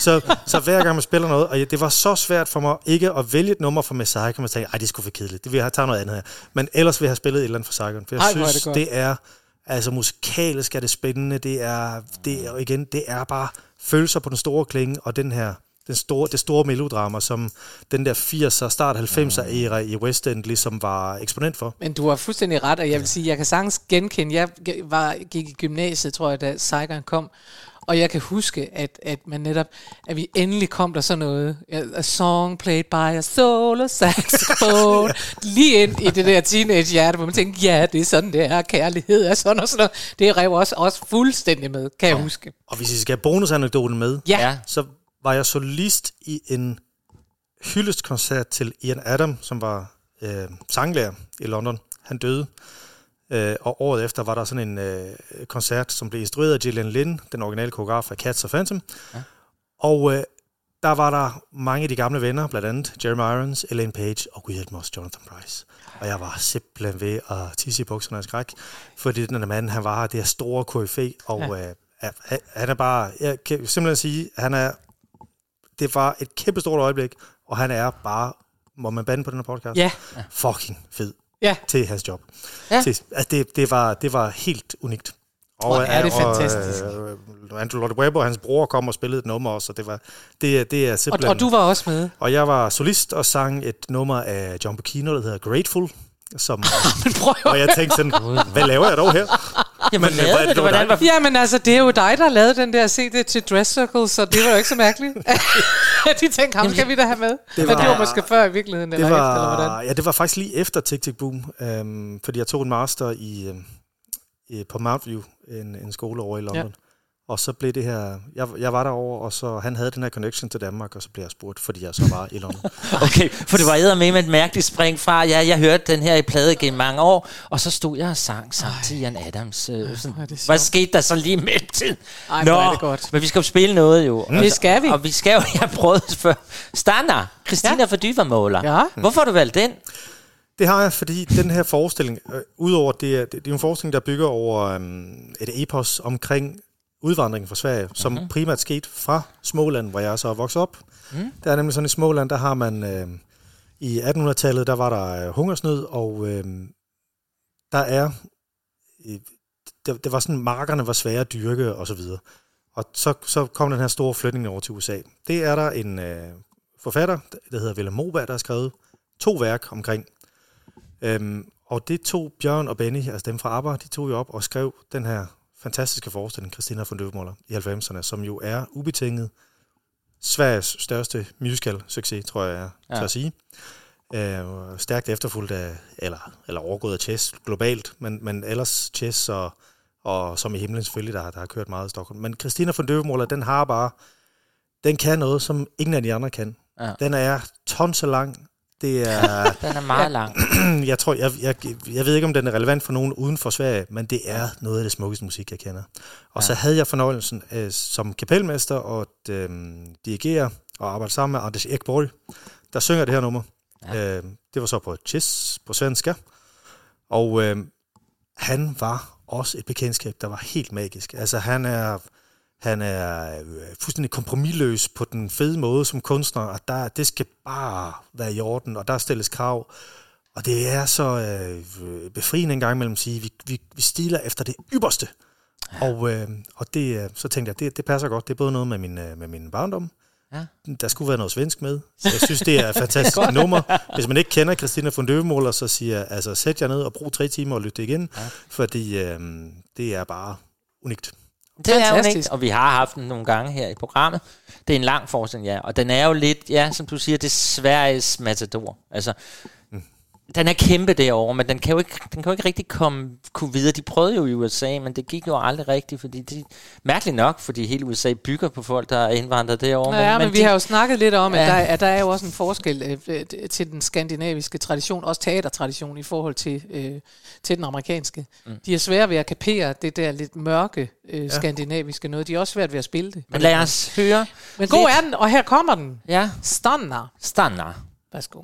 så, så hver gang man spiller noget, og jeg, det var så svært for mig ikke at vælge et nummer fra Messiah, kan man tænke, ej, det er sgu for kedeligt, det vil jeg taget noget andet her. Men ellers vil jeg have spillet et eller andet fra Saigon, for jeg Ej, synes, det det, er, altså musikalisk er det spændende, det er, det er, og igen, det er bare følelser på den store klinge, og den her den store, det store melodrama, som den der 80'er, start 90'er æra i West End ligesom var eksponent for. Men du har fuldstændig ret, og jeg vil sige, jeg kan sagtens genkende, jeg var, gik i gymnasiet, tror jeg, da Saigon kom, og jeg kan huske, at, at man netop, at vi endelig kom der sådan noget, a song played by a solo saxophone, lige ind i det der teenage hjerte, hvor man tænkte, ja, det er sådan, det er, kærlighed er sådan og sådan noget. Det rev også, også fuldstændig med, kan jeg huske. Og hvis I skal have bonusanekdoten med, Ja, Ja. ja. så var jeg solist i en hyldestkoncert til Ian Adam, som var øh, sanglærer i London. Han døde. Øh, og året efter var der sådan en øh, koncert, som blev instrueret af Gillian Lynn, den originale koreograf af Cats og Phantom. Ja. Og øh, der var der mange af de gamle venner, blandt andet Jeremy Irons, Elaine Page og Weird Moss Jonathan Price. Og jeg var simpelthen ved at tisse i bukserne af skræk, fordi den her mand, han var det her store KFA, og ja. øh, han- han er bare, jeg kan simpelthen sige, han er, det var et kæmpe stort øjeblik, og han er bare, må man bande på den her podcast? Ja. Fucking fed Ja. til hans job. Ja. Til, altså det, det, var, det var helt unikt. Hvor er det fantastisk. Og, øh, Andrew Lloyd Webber og hans bror kom og spillede et nummer også, og det, var, det, er- det er Og, simpelthen... og du var også med. og jeg var solist og sang et nummer af John Bocchino, der hedder Grateful. Som, Men prøv og jeg tænkte sådan, hvad laver jeg dog her? Jamen, Men, øh, hvad er det, det var hvordan var Jamen altså, det er jo dig, der lavede den der CD til Dress Circle, så det var jo ikke så mærkeligt. De tænkte, ham skal vi da have med. Det Det var, Men det var- var måske før i virkeligheden, Det eller efter, eller hvordan? var, ja, det var faktisk lige efter Tick Tick Boom, øhm, fordi jeg tog en master i, i, på Mount View, en, en skole over i London. Ja. Og så blev det her, jeg, jeg var derovre, og så han havde den her connection til Danmark, og så blev jeg spurgt, fordi jeg så var i London. Okay, for det var æder med med et mærkeligt spring fra, ja, jeg hørte den her i plade gennem mange år, og så stod jeg og sang sammen til Ian Adams. Øh, sådan, det hvad skete der så lige i mellemtiden? Ej, hvor er det godt. men vi skal jo spille noget jo. Mm. Det skal vi. Og vi skal jo, jeg prøvede før. Standard, Christina ja. For Dyvermåler. Ja. Hvorfor har du valgt den? Det har jeg, fordi den her forestilling, øh, udover det, er- det, det er jo en forestilling, der bygger over øhm, et epos omkring udvandringen fra Sverige, som Mhm. mm-hmm. primært skete fra Småland, hvor jeg så er vokset op. Mm. Der er nemlig sådan i Småland, der har man øh, i 1800-tallet, der var der øh, hungersnød, og øh, der er, øh, det, det var sådan, markerne var svære at dyrke og så videre. Og så, så kom den her store flytning over til USA. Det er der en øh, forfatter, der hedder Willem Moberg, der har skrevet to værk omkring. Øhm, og det tog Bjørn og Benny, altså dem fra ABBA, de tog jo op og skrev den her fantastiske forestilling, Christina von Døvemoller, i 90'erne, som jo er ubetinget Sveriges største musical-succes, tror jeg, jeg Ja. at sige. Øh, stærkt efterfulgt af, eller, eller overgået af Chess globalt, men, men ellers Chess og, og som i himlen selvfølgelig, der, har- der har kørt meget i Stockholm. Men Christina von Døvemoller, den har bare, den kan noget, som ingen af de andre kan. Ja. Den er tons lang. Det er, Den er meget lang. jeg tror, jeg, jeg, jeg ved ikke, om den er relevant for nogen uden for Sverige, men det er noget af det smukkeste musik, jeg kender. Og ja. så havde jeg fornøjelsen øh, som kapelmester at øh, dirigere og arbejde sammen med Anders Ekborg, der synger det her nummer. Ja. Øh, det var så på Chess på svenska. Og øh, han var også et bekendtskab, der var helt magisk. Altså han er, han er øh, fuldstændig kompromilløs på den fede måde som kunstner, og der, det skal bare være i orden, og der stilles krav. Og det er så øh, befriende en gang imellem at sige, vi, vi, vi stiler efter det ypperste. Ja. Og, øh, og det, øh, så tænkte jeg, det, det passer godt. Det er både noget med min, øh, med min barndom. Ja. Der skulle være noget svensk med. Så jeg synes, det er et fantastisk nummer. Hvis man ikke kender Christina von Døvemåler, så siger jeg, altså sæt jer ned og brug tre timer og lyt det igen. Ja. Fordi øh, det er bare unikt. Det er hun ikke, og vi har haft den nogle gange her i programmet. Det er en lang forskning, ja. Og den er jo lidt, ja, som du siger, det er Sveriges matador. Altså den er kæmpe derovre, men den kan jo ikke, den kan jo ikke rigtig komme, kunne videre. De prøvede jo i USA, men det gik jo aldrig rigtigt, fordi det mærkeligt nok, fordi hele USA bygger på folk, der er indvandret derovre. Nå, ja, men, men vi de, har jo snakket lidt om, at, Ja. der, at der er jo også en forskel øh, øh, til den skandinaviske tradition, også teatertradition i forhold til, øh, til den amerikanske. Mm. De er svære ved at kapere det der lidt mørke øh, ja. skandinaviske noget. De er også svært ved at spille det. Men lad os høre. Men god lidt. er den, og her kommer den. Ja, Stannar. Stanna. Værsgo.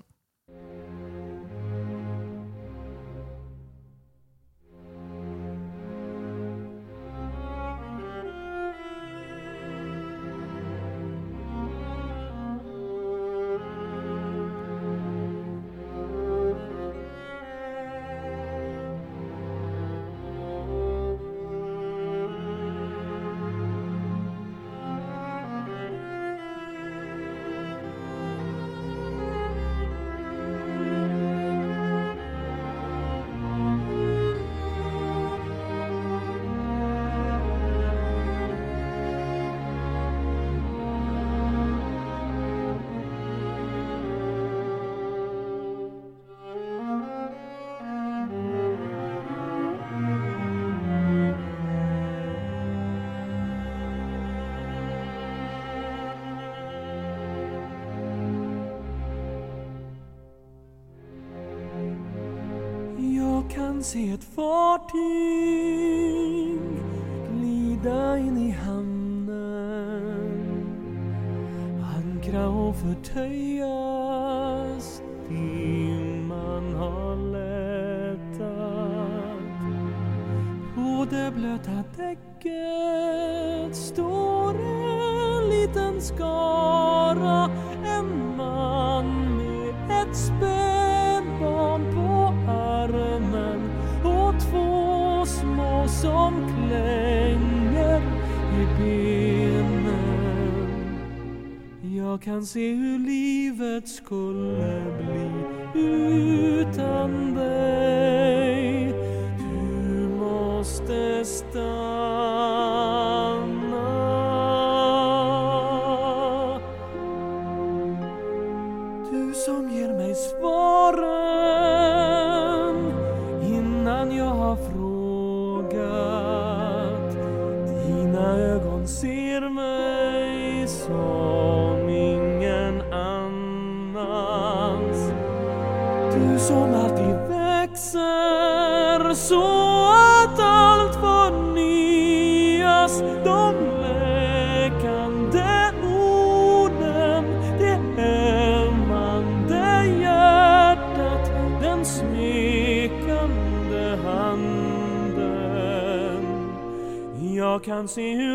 Fartyg glida in i hamnen. Kan se hur livet skulle bli utan Jag kan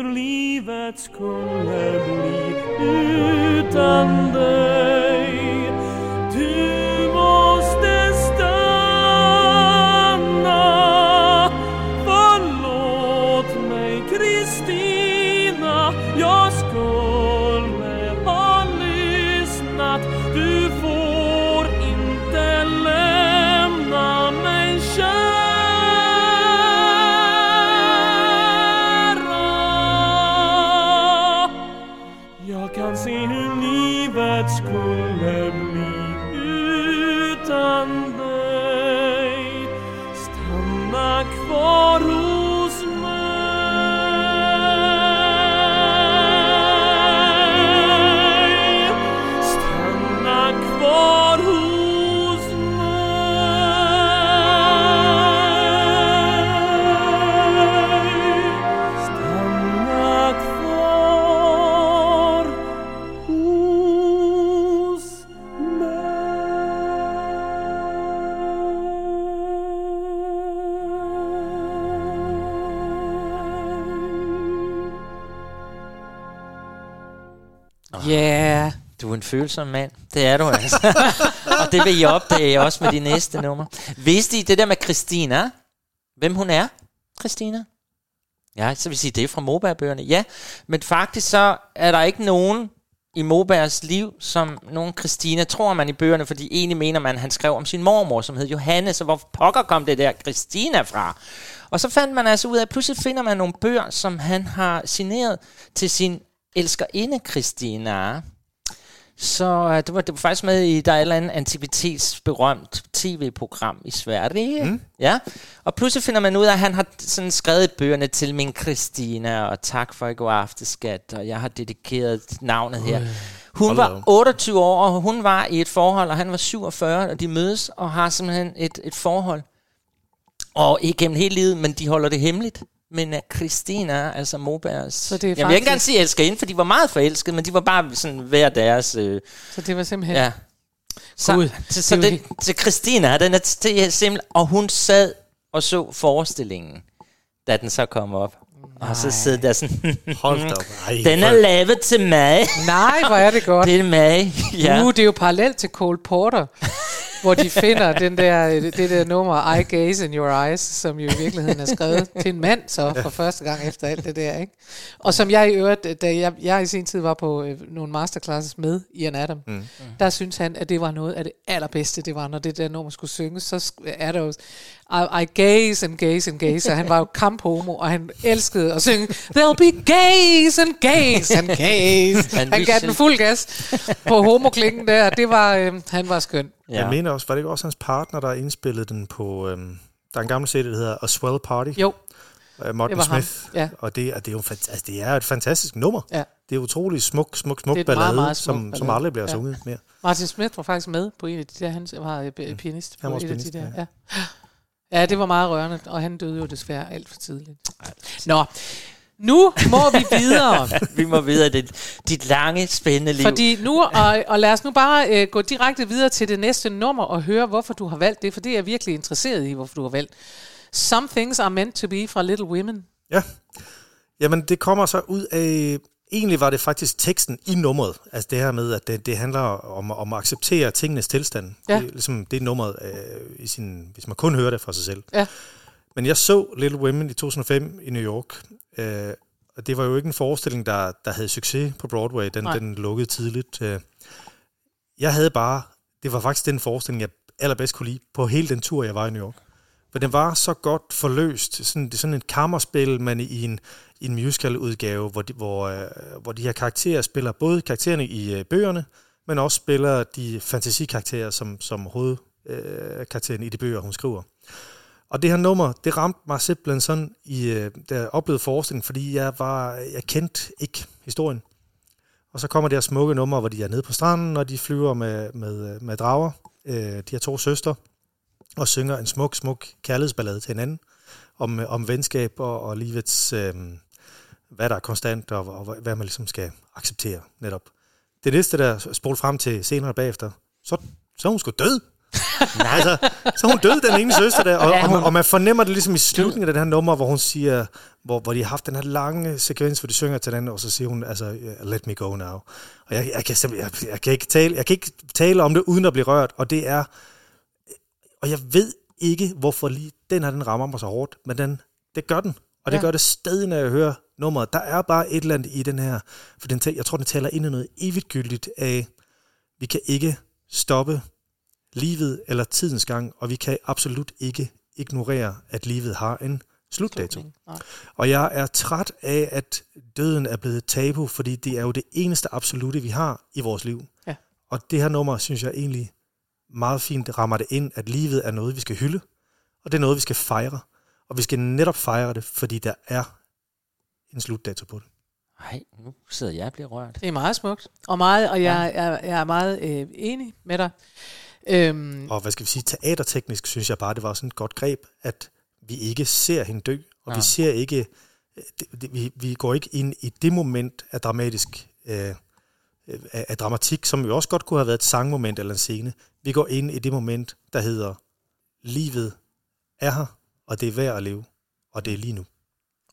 følsom mand. Det er du altså. og det vil I opdage også med de næste numre. Vidste I det der med Christina? Hvem hun er? Christina? Ja, så vil sige, det er fra Moberg-bøgerne. Ja, men faktisk så er der ikke nogen i Mobergs liv, som nogen Christina, tror man i bøgerne, fordi egentlig mener man, at han skrev om sin mormor, som hed Johanne, så hvor pokker kom det der Christina fra? Og så fandt man altså ud af, at pludselig finder man nogle bøger, som han har signeret til sin elskerinde Christina. Så øh, det, var, det var faktisk med i, der er et eller andet antikvitetsberømt tv-program i Sverige. Mm. Ja. Og pludselig finder man ud af, at han har sådan skrevet bøgerne til min Christina, og tak for i går afteskat, og jeg har dedikeret navnet her. Hun var op. 28 år, og hun var i et forhold, og han var 47, og de mødes og har simpelthen et, et forhold. Og ikke gennem hele livet, men de holder det hemmeligt. Men uh, Christina, altså Mobergs... Så det er jeg vil ikke faktisk- engang sige elskerinde, for de var meget forelskede, men de var bare sådan hver deres... Øh, Så det var simpelthen... ja. Så, Gud, så, så det til Christina, den er er simpelthen... Og hun sad og så forestillingen, da den så kom op. Og så sidder der sådan... Hold da op. Ej, den er lavet til mig. Nej, hvor er det godt. Det er mig. Ja. Uh, det er jo parallelt til Cole Porter, hvor de finder den der, det der nummer I Gaze in Your Eyes, som jo i virkeligheden er skrevet til en mand så for første gang efter alt det der. Ikke? Og som jeg i øvrigt, da jeg, jeg i sin tid var på øh, nogle masterclasses med Ian Adam, mm. der synes han, at det var noget af det allerbedste, det var, når det der nummer skulle synges, så er der jo I, I gaze and gaze and gaze, og han var jo kamphomo, og han elskede at synge There'll be gaze and gaze and gaze. Han Han gav den fuld gas på homoklingen der. Det var, øh, han var skøn. Ja. Jeg mener også, var det ikke også hans partner, der indspillede den på... Øhm, der er en gammel serie, der hedder A Swell Party. Jo, Uh, Martin det ham. Smith. Ja. Og det, er- det, er jo altså, det er et fantastisk nummer. ja. Det er utrolig smuk, smuk, smuk Det er et meget, ballade, meget smuk som, som ballade. aldrig bliver Ja. sunget mere. Martin Smith var faktisk med på en af de der, han var øh, pianist Han på var også et af de pianist, der. Ja. Ja, det var meget rørende, og han døde jo desværre alt for tidligt. Nå, nu må vi videre. Vi må videre dit, dit lange, spændende liv. Fordi nu, og, og lad os nu bare øh, gå direkte videre til det næste nummer og høre, hvorfor du har valgt det, for det er jeg virkelig interesseret i, hvorfor du har valgt. Some Things Are Meant To Be fra Little Women. Ja. Jamen, det kommer så ud af... Egentlig var det faktisk teksten i nummeret. Altså det her med, at det, det handler om, om at acceptere tingenes tilstand. Ja. Det, ligesom, det er nummeret, øh, i sin, hvis man kun hører det fra sig selv. Ja. Men jeg så Little Women i 2005 i New York. Øh, og det var jo ikke en forestilling, der, der havde succes på Broadway. Den, Nej. den lukkede tidligt. Øh, jeg havde bare... Det var faktisk den forestilling, jeg allerbedst kunne lide på hele den tur, jeg var i New York. For den var så godt forløst. Sådan, det er sådan et kammerspil, man i en, en musical-udgave, hvor de, hvor, øh, hvor de her karakterer spiller både karaktererne i øh, bøgerne, men også spiller de fantasikarakterer, som, som hovedkarakteren øh, i de bøger, hun skriver. Og det her nummer, det ramte mig simpelthen sådan, i, øh, da jeg oplevede forestillingen, fordi jeg, var, jeg kendte ikke historien. Og så kommer det her smukke nummer, hvor de er nede på stranden, og de flyver med, med, med drager, øh, de her to søstre, og synger en smuk, smuk kærlighedsballade til hinanden, om, om venskab og, og livets, øh, hvad der er konstant, og, og hvad man ligesom skal acceptere netop. Det næste, der spol frem til senere bagefter, så, så er hun sgu død. Nej, altså, så hun død, den ene søster der, og, Ja, og, hun- og man fornemmer det ligesom i slutningen af det her nummer, hvor hun siger, hvor, hvor de har haft den her lange sekvens, hvor de synger til den, og så siger hun, altså, let me go now. Og jeg, jeg, kan, jeg, jeg, kan ikke tale, jeg kan ikke tale om det, uden at blive rørt, og det er, og jeg ved ikke, hvorfor lige den her, den rammer mig så hårdt, men den, det gør den. Og det Ja. gør det stadig, når jeg hører nummeret. Der er bare et eller andet i den her, for den, jeg tror, den taler ind i noget evigtgyldigt af, vi kan ikke stoppe livet eller tidens gang, og vi kan absolut ikke ignorere, at livet har en slutdato. Og jeg er træt af, at døden er blevet et tabu, fordi det er jo det eneste absolute, vi har i vores liv. Ja. Og det her nummer, synes jeg egentlig meget fint rammer det ind, at livet er noget, vi skal hylde, og det er noget, vi skal fejre. Og vi skal netop fejre det, fordi der er en slutdato på det. Nej, nu sidder jeg og bliver rørt. Det er meget smukt. Og, meget, og jeg, jeg, jeg er meget øh, enig med dig. Øhm, Og hvad skal vi sige, teaterteknisk synes jeg bare, det var sådan et godt greb, at vi ikke ser hende dø, og Ja. vi ser ikke, det, det, vi, vi går ikke ind i det moment af dramatisk, øh, øh, af, af dramatik, som jo også godt kunne have været et sangmoment eller en scene. Vi går ind i det moment, der hedder, livet er her, og det er værd at leve, og det er lige nu.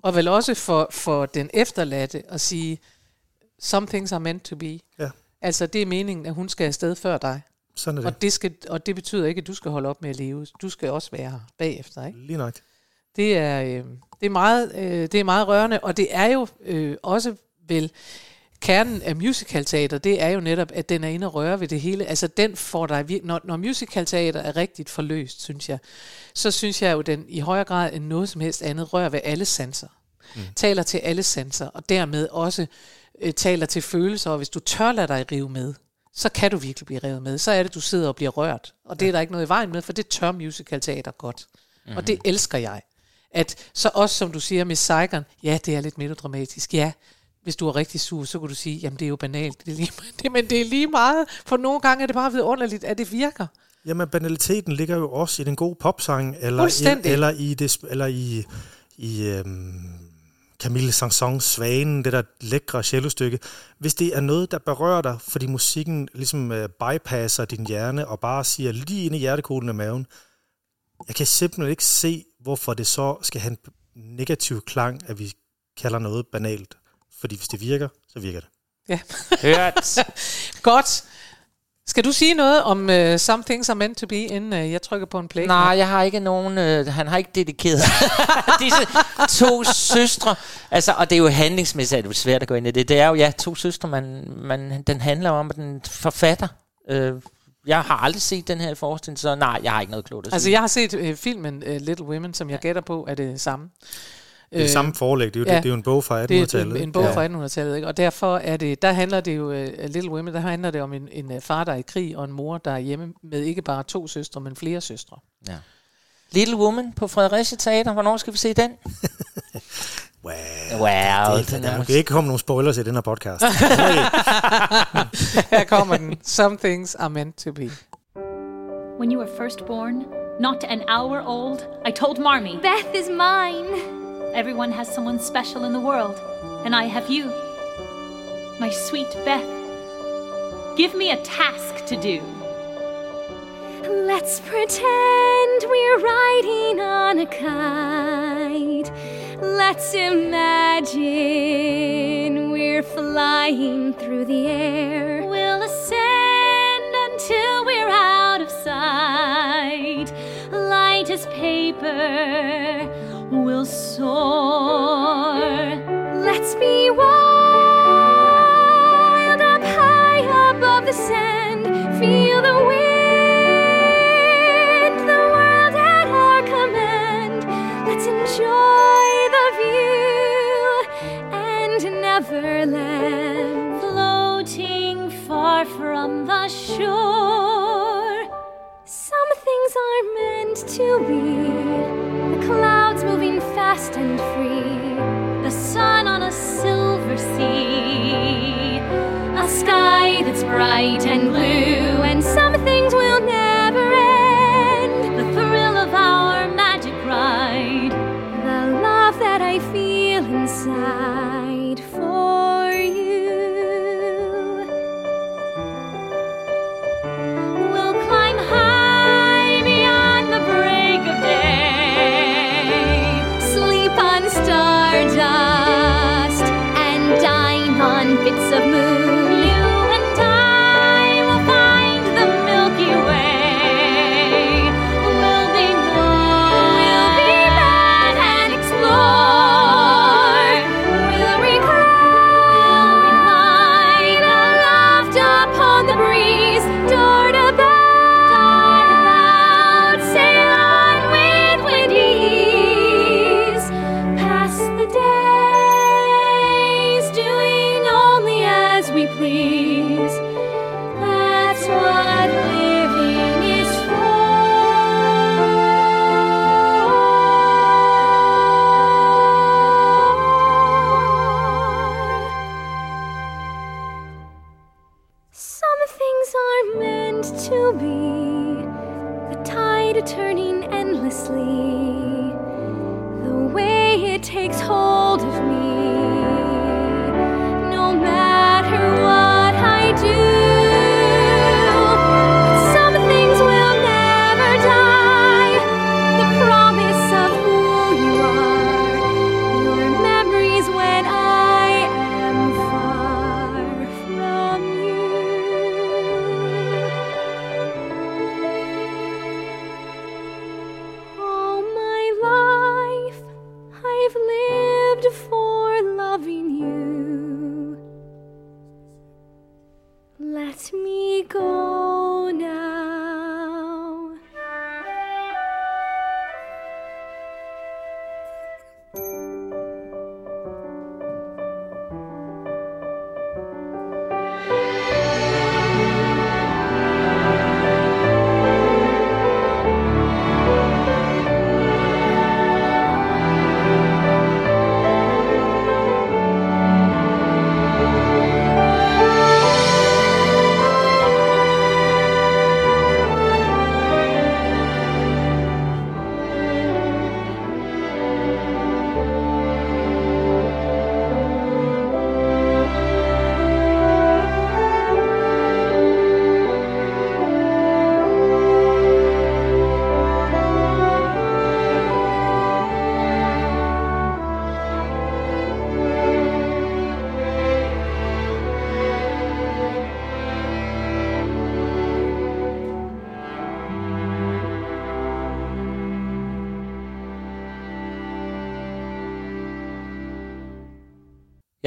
Og vel også for, for den efterladte at sige, some things are meant to be. Ja. Altså, det er meningen, at hun skal afsted før dig. Sådan er det. Og det, skal, og det betyder ikke, at du skal holde op med at leve. Du skal også være her bagefter, ikke? Lige nok. Det er, øh, det er, meget, øh, det er meget rørende, og det er jo øh, også vel kernen af musicalteater, det er jo netop, at den er inde og røre ved det hele. Altså den får dig, når, når musicalteater er rigtigt forløst, synes jeg, så synes jeg jo, den i højere grad end noget som helst andet rører ved alle sanser. Mm. Taler til alle sanser, og dermed også øh, taler til følelser, og hvis du tør lade dig rive med, så kan du virkelig blive revet med. Så er det, du sidder og bliver rørt. Og det er der ikke noget i vejen med, for det tør musicalteater godt. Mm. Og det elsker jeg. At så også, som du siger, med Saigon, ja, det er lidt melodramatisk. Ja, hvis du er rigtig sur, så kan du sige, jamen det er jo banalt, det er lige, det, men det er lige meget. For nogle gange er det bare vidunderligt, at det virker. Jamen, banaliteten ligger jo også i den gode popsang, eller, i, eller i, det, eller i, i øhm, Camille Sansons Svanen, det der lækre cellostykke. Hvis det er noget, der berører dig, fordi musikken ligesom øh, bypasser din hjerne, og bare siger lige ind i hjertekuglen af maven, jeg kan simpelthen ikke se, hvorfor det så skal have en negativ klang, at vi kalder noget banalt. Fordi hvis det virker, så virker det. Ja. Hørt. Godt. Skal du sige noget om uh, Some Things Are Meant To Be, inden uh, jeg trykker på en play? Nej, jeg har ikke nogen... Øh, han har ikke dedikeret disse to søstre. Altså, og det er jo handlingsmæssigt, at det er svært at gå ind i det. Det er jo, ja, to søstre, man, man, den handler om, at den forfatter. Øh, jeg har aldrig set den her forestilling, så nej, jeg har ikke noget klogt at Altså, sige. jeg har set uh, filmen uh, Little Women, som jeg gætter på er det samme. Det er det samme forlæg, det er jo, ja. det, det er jo en bog fra Det er 1800-tallet. en, en bog fra 1800-tallet, ikke? og derfor er det, der handler det jo, uh, Little Women, der handler det om en, en uh, far, der er i krig, og en mor, der er hjemme med ikke bare to søstre, men flere søstre. Ja. Little Woman på Fredericia Teater. Hvornår skal vi se den? Wow, Wow, det, den der er kan ikke komme nogen spoilers i den her podcast. Her kommer den. Some things are meant to be. When you were first born, Not an hour old. I told Marmee. Beth is mine. Everyone has someone special in the world, and I have you. My sweet Beth. Give me a task to do. Let's pretend we're riding on a kite. Let's imagine we're flying through the air. We'll ascend until we're out of sight. Light as paper, we'll soar. Let's be wild up high above the sand. Feel the wind, the world at our command. Let's enjoy the view and Neverland. Floating far from the shore. Some things are meant to be. The clouds fast and free. The sun on a silver sea. A sky that's bright and blue.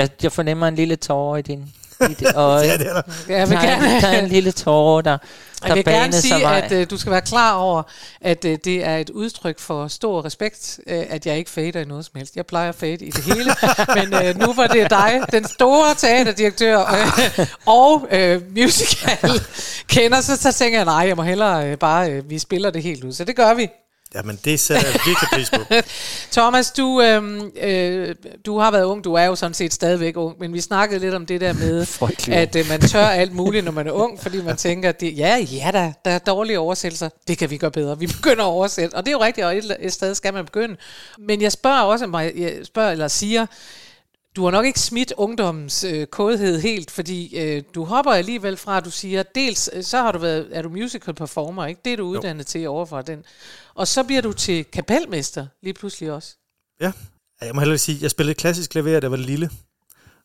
Jeg, jeg fornemmer en lille tårer i din, i dit øje. Ja, det er der. Jeg vil der, er, gerne, der er en lille tårer, der, jeg vil gerne sige, at uh, du skal være klar over, at uh, det er et udtryk for stor respekt, uh, at jeg ikke fader i noget som helst. Jeg plejer at fade i det hele, men uh, nu var det dig, den store teaterdirektør uh, og uh, musical kender, så, så tænker jeg, nej, jeg må hellere uh, bare, uh, vi spiller det helt ud. Så det gør vi. Jamen, det sætter jeg virkelig pris på. Thomas, du, øhm, øh, du har været ung, du er jo sådan set stadigvæk ung, men vi snakkede lidt om det der med, at øh, man tør alt muligt, når man er ung, fordi man tænker, at det, ja, ja da, der er dårlige oversættelser, det kan vi gøre bedre, vi begynder at oversætte, og det er jo rigtigt, og et, et sted skal man begynde. Men jeg spørger også mig, jeg spørger eller siger, du har nok ikke smidt ungdommens øh, kodhed helt, fordi øh, du hopper alligevel fra, at du siger, dels øh, så har du været, er du musical performer, ikke? Det er du uddannet til overfra den. Og så bliver du til kapelmester lige pludselig også. Ja, jeg må hellere sige, jeg spillede klassisk klaver, da jeg var lille.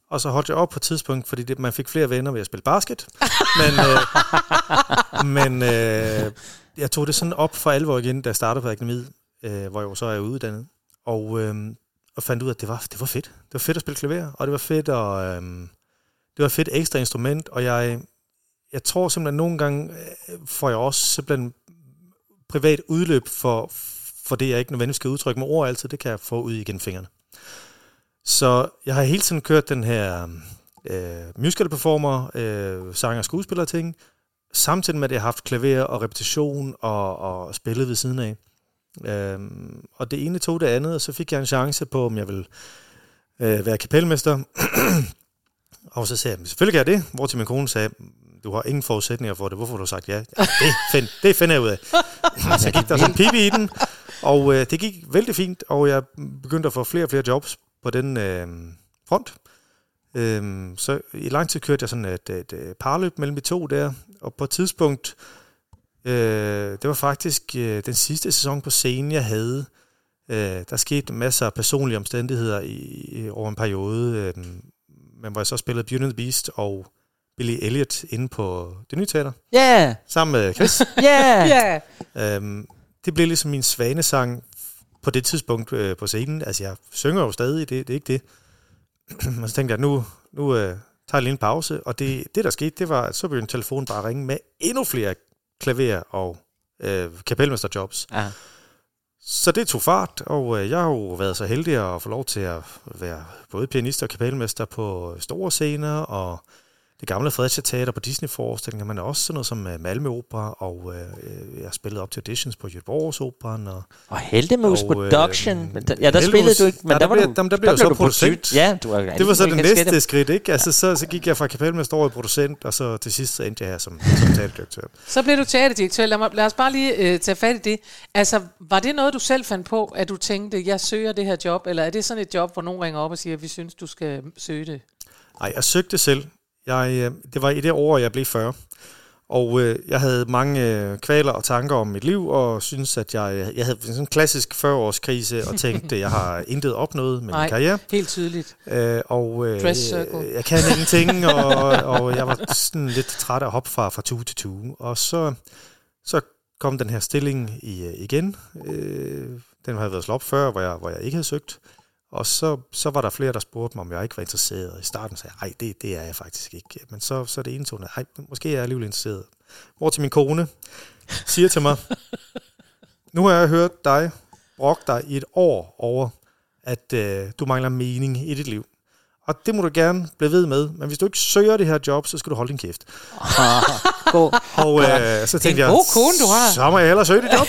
Og så holdt jeg op på et tidspunkt, fordi det, man fik flere venner ved at spille basket. Men, øh, men øh, jeg tog det sådan op for alvor igen, da jeg startede på akademiet, øh, hvor jeg jo så er uddannet. Og, øh, og fandt ud af, at det var, det var fedt. Det var fedt at spille klaver, og det var fedt at, Øhm, det var et fedt ekstra instrument, og jeg, jeg tror simpelthen, at nogle gange øh, får jeg også simpelthen privat udløb for, for det, jeg ikke nødvendigvis skal udtrykke med ord altid, det kan jeg få ud igen fingrene. Så jeg har hele tiden kørt den her øh, musical performer, øh, sanger og skuespiller ting, samtidig med, at jeg har haft klaver og repetition og, og spillet ved siden af. Øhm, og det ene tog det andet, og så fik jeg en chance på, om jeg vil øh, være kapelmester. og så sagde jeg, selvfølgelig kan jeg det, hvor til min kone sagde, du har ingen forudsætninger for det, hvorfor har du sagt ja? ja det, find, det finder jeg ud af. så gik der sådan en pipi i den, og øh, det gik vældig fint, og jeg begyndte at få flere og flere jobs på den øh, front. Øhm, så i lang tid kørte jeg sådan et, et, et parløb mellem de to der, og på et tidspunkt, øh, det var faktisk øh, den sidste sæson på scenen, jeg havde. Øh, der skete masser af personlige omstændigheder i, i, over en periode, øh, men hvor jeg så spillede Beauty and the Beast og Billy Elliot inde på det nye teater, Ja, yeah, sammen med Chris. ja. Ja, Øhm, det blev ligesom min svanesang på det tidspunkt øh, på scenen. Altså, jeg synger jo stadig, det, det er ikke det. Men så tænkte jeg, nu, nu øh, tager jeg lige en pause. Og det, det, der skete, det var, at så begyndte telefonen bare at ringe med endnu flere klaver og øh, kapelmesterjobs. ja. Så det tog fart, og øh, jeg har jo været så heldig at få lov til at være både pianist og kapelmester på store scener, og det gamle Fredericia Teater på Disney-forestillinger, men også sådan noget som øh, Malmø Opera, og øh, jeg har spillet op til auditions på Göteborgs Operan, og Og Heldemus Og, øh, Production. Men der, ja, der Heldemus- spillede du ikke, men Ja, der, der var blev- du, jamen, der blev jeg så du producent. Ja, du var, Det var så det jeg næste skridt, ikke? Altså, så, så gik jeg fra kapelmester over i producent, og så til sidst så endte jeg her som, som teaterdirektør. så blev du teaterdirektør. Lad, mig, lad os bare lige øh, tage fat i det. Altså, var det noget, du selv fandt på, at du tænkte, jeg søger det her job, eller er det sådan et job, hvor nogen ringer op og siger, vi synes, du skal søge det? Nej, jeg søgte selv. Jeg, øh, det var i det år, jeg blev 40. Og øh, jeg havde mange øh, kvaler og tanker om mit liv, og synes at jeg, jeg havde sådan en klassisk 40-årskrise, og tænkte, jeg har intet opnået med Nej. min karriere. Helt tydeligt. Øh, og øh, Dress circle. jeg, jeg kan ingenting, og, og jeg var sådan lidt træt af at hoppe fra, fra tue til tue. Og så, så kom den her stilling i, øh, igen. Øh, den havde været slået op før, hvor jeg, hvor jeg ikke havde søgt. Og så, så var der flere, der spurgte mig, om jeg ikke var interesseret. I starten sagde jeg, nej, det, det er jeg faktisk ikke. Men så, så er det ene tone, nej, måske er jeg alligevel interesseret. Hvor til min kone siger til mig, nu har jeg hørt dig brokke dig i et år over, at øh, du mangler mening i dit liv. Og det må du gerne blive ved med. Men hvis du ikke søger det her job, så skal du holde din kæft. God. Og øh, så tænkte jeg, god kone, du har. så må jeg hellere søge det job.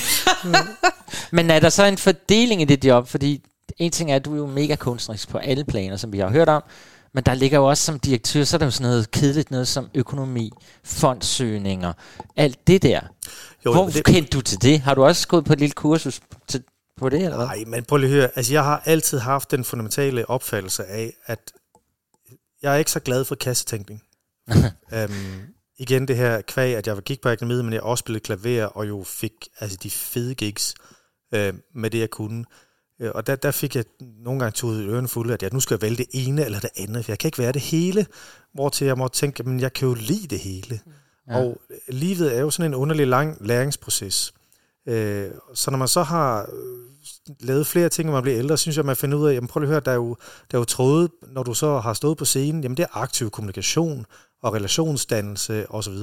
Men er der så en fordeling i det job? Fordi en ting er, at du er jo mega kunstnerisk på alle planer, som vi har hørt om. Men der ligger jo også som direktør, så er der jo sådan noget kedeligt, noget som økonomi, fondsøgninger, alt det der. Jo, Hvor det- kendte du til det? Har du også gået på et lille kursus til, på det, eller hvad? Nej, men prøv lige at høre. Altså, jeg har altid haft den fundamentale opfattelse af, at jeg er ikke så glad for kassetænkning. øhm, igen det her kvæg, at jeg gik på akademiet, men jeg også spillede klaver, og jo fik altså, de fede gigs øh, med det, jeg kunne. Øh, Og der, der fik jeg nogle gange tudet ørerne fulde, at jeg nu skal jeg vælge det ene eller det andet, for jeg kan ikke være det hele, hvor til jeg må tænke, men jeg kan jo lide det hele. Ja. Og livet er jo sådan en underlig lang læringsproces. Øh, så når man så har øh, lavet flere ting, når man bliver ældre, synes jeg, man finder ud af, jamen prøv lige at høre, der er jo, der er jo tråde, når du så har stået på scenen, jamen det er aktiv kommunikation og relationsdannelse osv.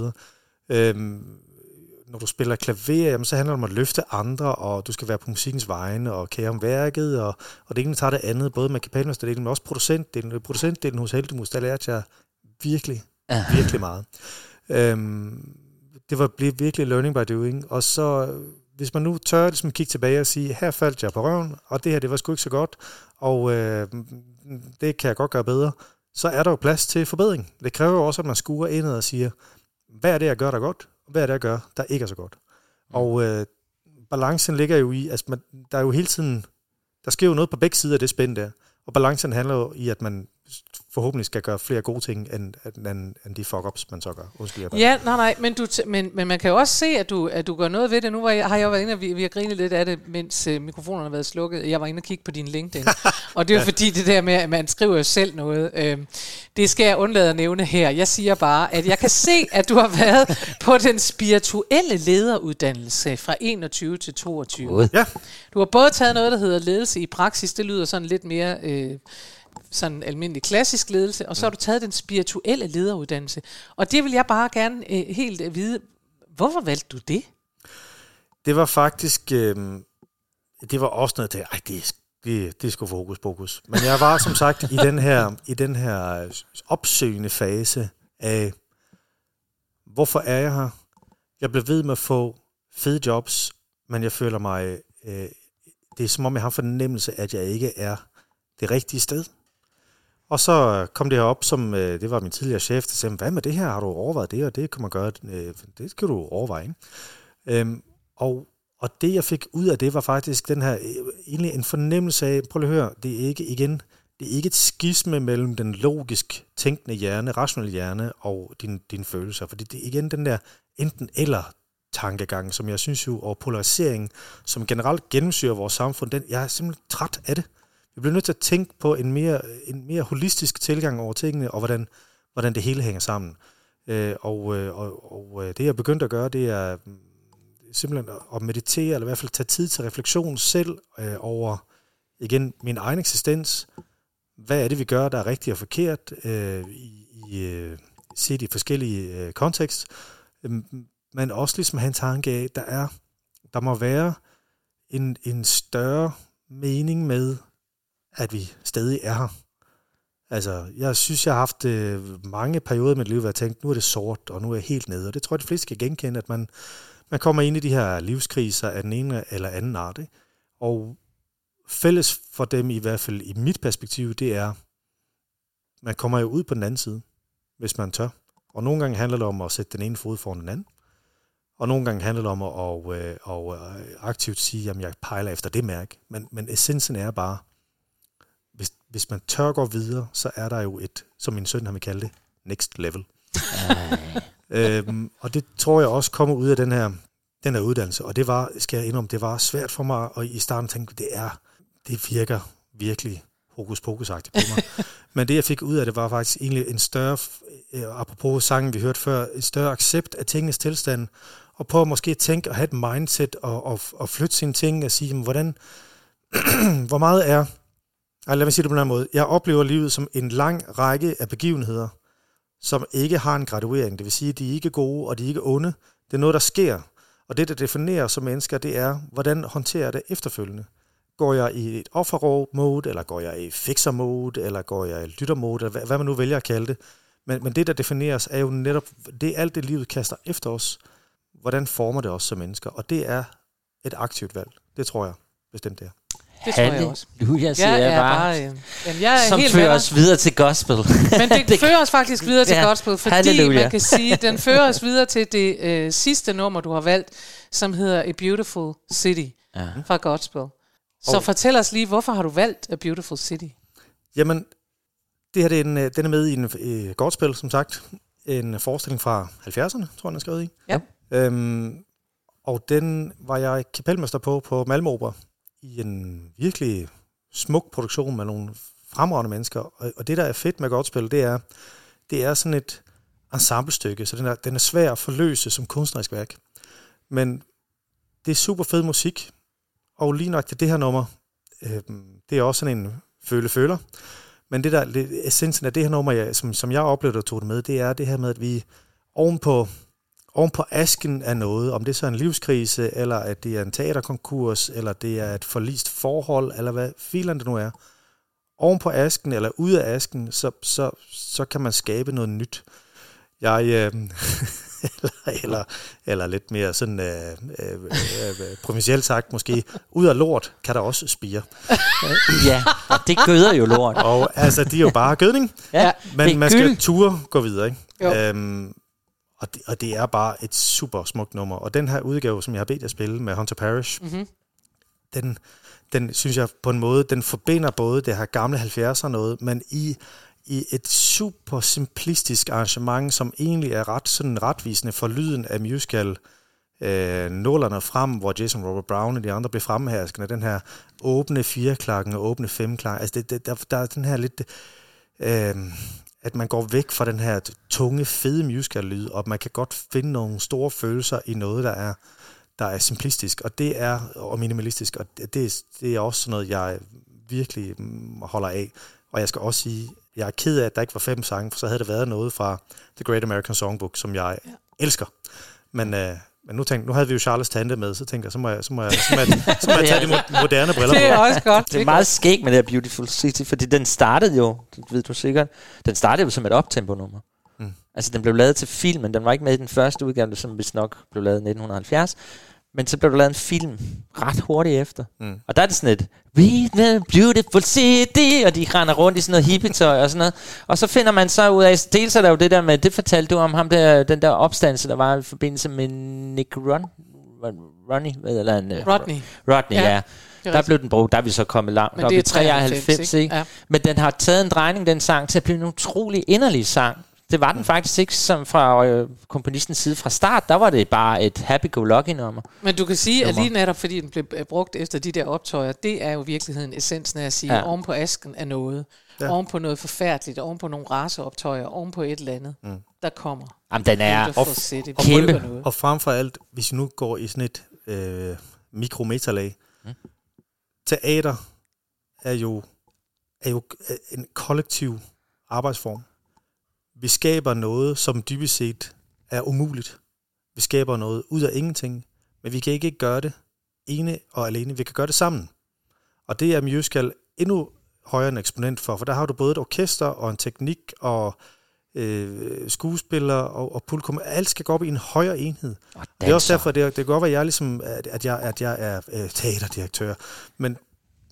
Øhm, når du spiller klaver, jamen, så handler det om at løfte andre, og du skal være på musikkens vegne og kære om værket, og, og det ene tager det andet, både med kapelmesterdelen, men også producentdelen. Producentdelen hos Heldemus, der lærte jeg virkelig, Ja. virkelig meget. Øhm, det var virkelig learning by doing, og så hvis man nu tør ligesom kigge tilbage og sige, her faldt jeg på røven, og det her, det var sgu ikke så godt, og øh, det kan jeg godt gøre bedre, så er der jo plads til forbedring. Det kræver jo også, at man skuer indad og siger, hvad er det, jeg gør, der er godt, hvad er det, jeg gør, der ikke er så godt. Mm. Og øh, balancen ligger jo i, altså man, der er jo hele tiden, der sker jo noget på begge sider af det spænd der, og balancen handler jo i, at man forhåbentlig skal gøre flere gode ting, end, end, end de fuck-ups, man så gør. Undskyld, Ja, nej, nej, men, du t- men, men man kan jo også se, at du, at du gør noget ved det. Nu var jeg, har jeg jo været inde, og vi, vi har grinet lidt af det, mens øh, mikrofonerne har været slukket. Jeg var inde og kigge på din LinkedIn. og det er jo fordi det der med, at man skriver jo selv noget. Øh, det skal jeg undlade at nævne her. Jeg siger bare, at jeg kan se, at du har været på den spirituelle lederuddannelse fra 21 til 22. God. Ja, Du har både taget noget, der hedder ledelse i praksis. Det lyder sådan lidt mere... Øh, sådan almindelig klassisk ledelse, og så har du taget den spirituelle lederuddannelse. Og det vil jeg bare gerne øh, helt øh, vide, hvorfor valgte du det? det var faktisk, øh, det var også noget, der, ej, det, er- det, det er sgu for hokus pokus. Men jeg var som sagt i den her, i den her opsøgende fase af, hvorfor er jeg her? Jeg blev ved med at få fede jobs, men jeg føler mig, øh, det er som om jeg har fornemmelse, at jeg ikke er det rigtige sted. Og så øh, kom det her op, som øh, det var min tidligere chef, der sagde, hvad med det her? Har du overvejet det, og det kan man gøre, øh, det skal du overveje. Ikke? Øhm, og, og det, jeg fik ud af det, var faktisk den her, øh, egentlig en fornemmelse af, prøv lige at høre, det er ikke igen, det er ikke et skisme mellem den logisk tænkende hjerne, rationelle hjerne og din, dine følelser, fordi det er igen den der enten eller tankegang, som jeg synes jo, og polarisering, som generelt gennemsyrer vores samfund, den, jeg er simpelthen træt af det. Vi bliver nødt til at tænke på en mere, en mere holistisk tilgang over tingene, og hvordan, hvordan det hele hænger sammen. Øh, og, øh, og, og øh, det, jeg begyndte at gøre, det er mm, simpelthen at meditere, eller i hvert fald tage tid til refleksion selv øh, over, igen, min egen eksistens. Hvad er det, vi gør, der er rigtigt og forkert, øh, i, i, øh, set i forskellige øh, kontekst. Øhm, men også ligesom have en tanke af, der er, der må være en, en større mening med, at vi stadig er her. Altså, jeg synes, jeg har haft øh, mange perioder i mit liv, hvor jeg tænkte, nu er det sort, og nu er jeg helt nede. Og det tror jeg, de fleste kan genkende, at man, man kommer ind i de her livskriser af den ene eller anden art. Ikke? Og fælles for dem, i hvert fald i mit perspektiv, det er, man kommer jo ud på den anden side, hvis man tør. Og nogle gange handler det om at sætte den ene fod foran den anden. Og nogle gange handler det om at, og, øh, og, øh, aktivt sige, at jeg pejler efter det mærke. Men, men essensen er bare, hvis, man tør gå videre, så er der jo et, som min søn har vil kalde det, next level. øhm, og det tror jeg også kommer ud af den her, den her uddannelse. Og det var, skal jeg indrømme, det var svært for mig, og i starten tænkte det er, det virker virkelig hokus pokus på mig. Men det, jeg fik ud af det, var faktisk egentlig en større, øh, apropos sangen, vi hørte før, en større accept af tingenes tilstand, og på at måske tænke og have et mindset og, og, og flytte sine ting og sige, hvordan, hvor meget er, ej, lad mig sige det på den her måde, jeg oplever livet som en lang række af begivenheder, som ikke har en graduering. Det vil sige, at de er ikke gode, og de er ikke onde. Det er noget, der sker. Og det, der definerer som mennesker, det er, hvordan håndterer jeg det efterfølgende. Går jeg i et offer-mode, eller går jeg i fixer-mode, eller går jeg i lytter-mode, eller hvad, hvad man nu vælger at kalde det. Men, men det, der defineres, er jo netop, det er alt det, livet kaster efter os. Hvordan former det os som mennesker? Og det er et aktivt valg. Det tror jeg bestemt det er. Det tror jeg også. Halleluja, siger Jeg jeg er bare. bare... Øh, jamen, jeg er som helt fører os videre til gospel. Men det, det fører os faktisk videre til Ja, gospel, fordi halleluja. man kan sige, den fører os videre til det øh, sidste nummer, du har valgt, som hedder A Beautiful City Ja. fra gospel. Så Og- fortæl os lige, hvorfor har du valgt A Beautiful City? Jamen, det her det er en, øh, den er med i en øh, godspil, som sagt. En forestilling fra 70'erne, tror jeg, den er skrevet i. Ja. Øhm, og den var jeg kapelmester på på Malmö Opera i en virkelig smuk produktion med nogle fremragende mennesker. Og, og det, der er fedt med godspil, det er, det er sådan et ensemblestykke, så den er, den er svær at forløse som kunstnerisk værk. Men det er super fed musik, og lige nok til det her nummer, øh, det er også sådan en føle-føler. Men det der, det, essensen af det her nummer, jeg, som, som jeg oplevede og tog det med, det er det her med, at vi ovenpå, ovenpå asken af noget, om det er så en livskrise, eller at det er en teaterkonkurs, eller det er et forlist forhold, eller hvad filen det nu er, ovenpå asken, eller ude af asken, så, så, så kan man skabe noget nyt. Jeg, øh, eller, eller, eller lidt mere sådan øh, øh, øh, provincielt sagt måske, ud af lort kan der også spire. Ja, og det gøder jo lort. Og altså, de er jo bare gødning, Ja, men er man skal ture gå videre, ikke? Jo. Øhm, og, det, og det er bare et super smukt nummer. Og den her udgave, som jeg har bedt jer spille med Hunter Parrish, Mhm. den, den synes jeg på en måde, den forbinder både det her gamle 70'er noget, men i, i et super simplistisk arrangement, som egentlig er ret sådan retvisende for lyden af musical øh, nullerne frem, hvor Jason Robert Brown og de andre blev fremherskende. Den her åbne fireklakken og åbne femklakken. Altså det, det, der, der er den her lidt... Øh, at man går væk fra den her tunge, fede musical-lyd, og man kan godt finde nogle store følelser i noget, der er, der er simplistisk, og det er og minimalistisk, og det, det, er- det er også sådan noget, jeg virkelig mm, holder af. Og jeg skal også sige, jeg er ked af, at der ikke var fem sange, for så havde det været noget fra The Great American Songbook, som jeg ja. elsker. Men, øh, men nu, tænkte, nu havde vi jo Charles Tante med, så tænkte jeg, så må jeg, så må jeg, så må jeg, så må jeg tage de mo- moderne briller Det er på. også godt. Det er meget skægt med det her Beautiful City, fordi den startede jo, det ved du sikkert, den startede jo som et optempo-nummer. Mm. Mm. Altså, den blev lavet til filmen, den var ikke med i den første udgave, som vist nok blev lavet i 1970, men så blev der lavet en film ret hurtigt efter. Mm. Og der er det sådan et, We the beautiful city, og de render rundt i sådan noget hippietøj og sådan noget. Og så finder man så ud af, dels er der jo det der med, det fortalte du om ham der, den der opstandelse, der var i forbindelse med Nick Run, Ronnie, hvad eller en, Rodney. Rodney, Ja, ja. er Der blev den brugt, der er vi så kommet langt Men det er 93, 93, ikke? ikke? Ja. Men den har taget en drejning, den sang, til at blive en utrolig inderlig sang. Det var den faktisk ikke som fra øh, komponistens side fra start. Der var det bare et happy-go-lucky nummer. Men du kan sige, at lige netop fordi den blev øh, brugt efter de der optøjer, det er jo i virkeligheden essensen af at sige, ja. Oven på asken er noget. Ja. Oven på noget forfærdeligt, oven på nogle raceoptøjer, oven på et eller andet, mm. der kommer. Jamen, den er og- City. og kæmpe. Noget. Og frem for alt, hvis vi nu går i sådan et øh, mikrometalag, mm. teater er jo, er jo øh, en kollektiv arbejdsform. Vi skaber noget, som dybest set er umuligt. Vi skaber noget ud af ingenting, men vi kan ikke gøre det ene og alene. Vi kan gøre det sammen. Og det er musical endnu højere en eksponent for, for der har du både et orkester og en teknik og øh, skuespillere og, og publikum. Alt skal gå op i en højere enhed. Og Det er også derfor, det, er- det kan godt være, at jeg, ligesom, at, at jeg, at jeg er øh, teaterdirektør, men,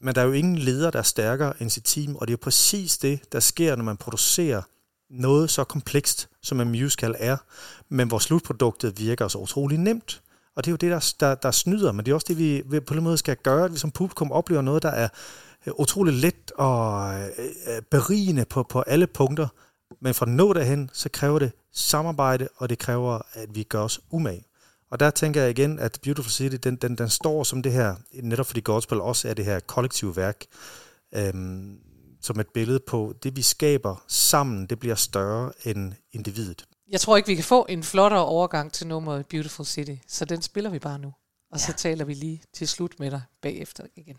men der er jo ingen leder, der er stærkere end sit team, og det er jo præcis det, der sker, når man producerer noget så komplekst, som en musical er, men hvor slutproduktet virker så utrolig nemt. Og det er jo det, der, der, der snyder, men det er også det, vi, vi på den måde skal gøre, at vi som publikum oplever noget, der er øh, utrolig let og øh, øh, berigende på, på alle punkter. Men for at nå derhen, så kræver det samarbejde, og det kræver, at vi gør os umage. Og der tænker jeg igen, at Beautiful City, den, den, den står som det her, netop fordi Godspell også er det her kollektive værk, øhm, som et billede på, det vi skaber sammen, det bliver større end individet. Jeg tror ikke, vi kan få en flottere overgang til nummeret Beautiful City, så den spiller vi bare nu. Og så taler vi lige til slut med dig bagefter igen.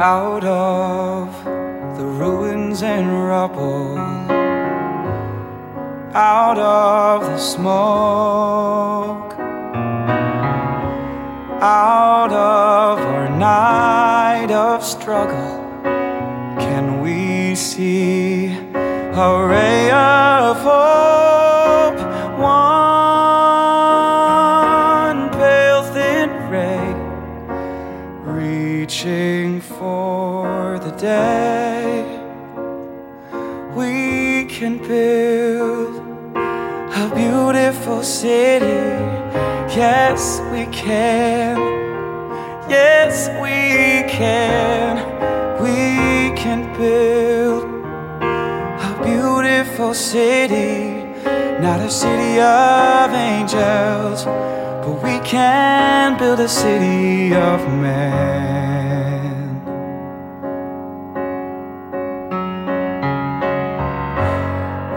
out of the ruins and rubble, out of the smoke, out of our night of struggle, can we see a ray of hope? City of man.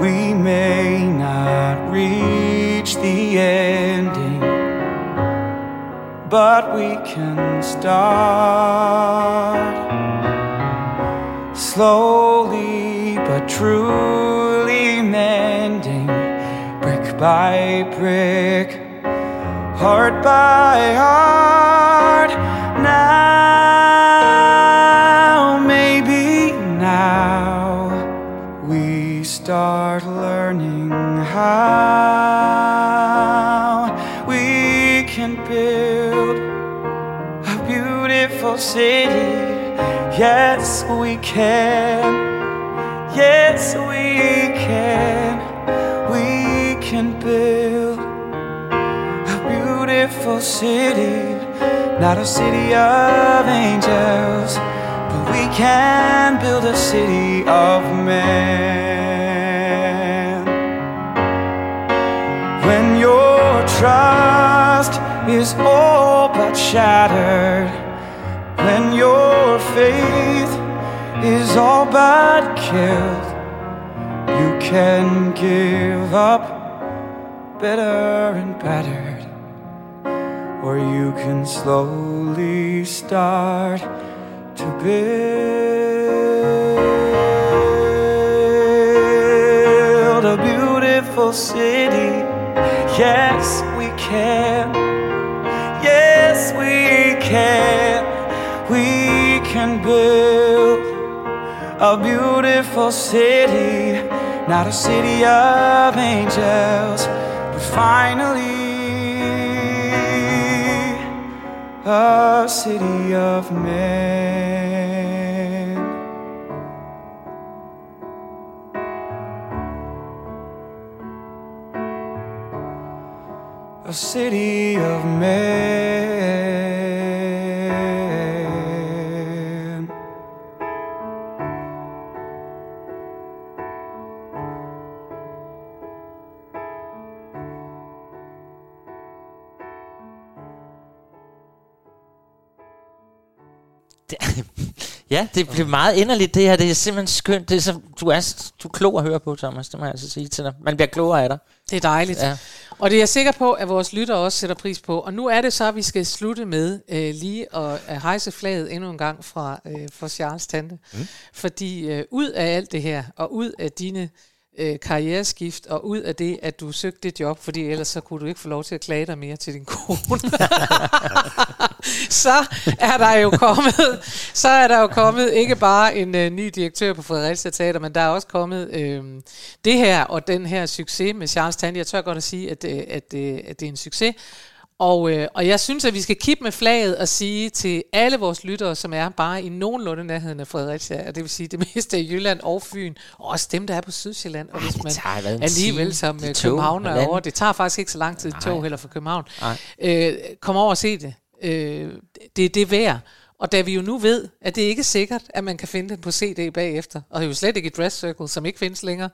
We may not reach the ending, but we can start slowly but truly mending brick by brick heart by heart. Killed, you can give up better and battered, or you can slowly start to build a beautiful city. Beautiful city, not a city of angels, but finally a city of men. A city of men. Ja, det blev meget inderligt det her. Det er simpelthen skønt. Det er så, du, er, du er klog at høre på, Thomas. Det må jeg altså sige til dig. Man bliver klogere af dig. Det er dejligt. Ja. Og det er jeg sikker på, at vores lyttere også sætter pris på. Og nu er det så, at vi skal slutte med øh, lige at hejse flaget endnu en gang fra øh, for Charles Tante. Mm. Fordi øh, ud af alt det her, og ud af dine øh, karriereskift, og ud af det, at du søgte det job, fordi ellers så kunne du ikke få lov til at klage dig mere til din kone. så er der jo kommet, så er der jo kommet ikke bare en øh, ny direktør på Fredericia Teater, men der er også kommet øh, det her og den her succes med Charles Tante. Jeg tør godt at sige, at, øh, at, øh, at det er en succes. Og, øh, og jeg synes, at vi skal kippe med flaget og sige til alle vores lyttere, som er bare i nogenlunde nærheden af Fredericia, og det vil sige det meste af Jylland og Fyn, og også dem, der er på Sydsjælland. Og hvis det man tager alligevel som i øh, København er over, det tager faktisk ikke så lang tid i tog heller fra København. Nej. Øh, kom over og se det. Øh, det, det er værd. Og da vi jo nu ved, at det ikke er sikkert, at man kan finde den på CD bagefter, og det er jo slet ikke i Dress Circle, som ikke findes længere,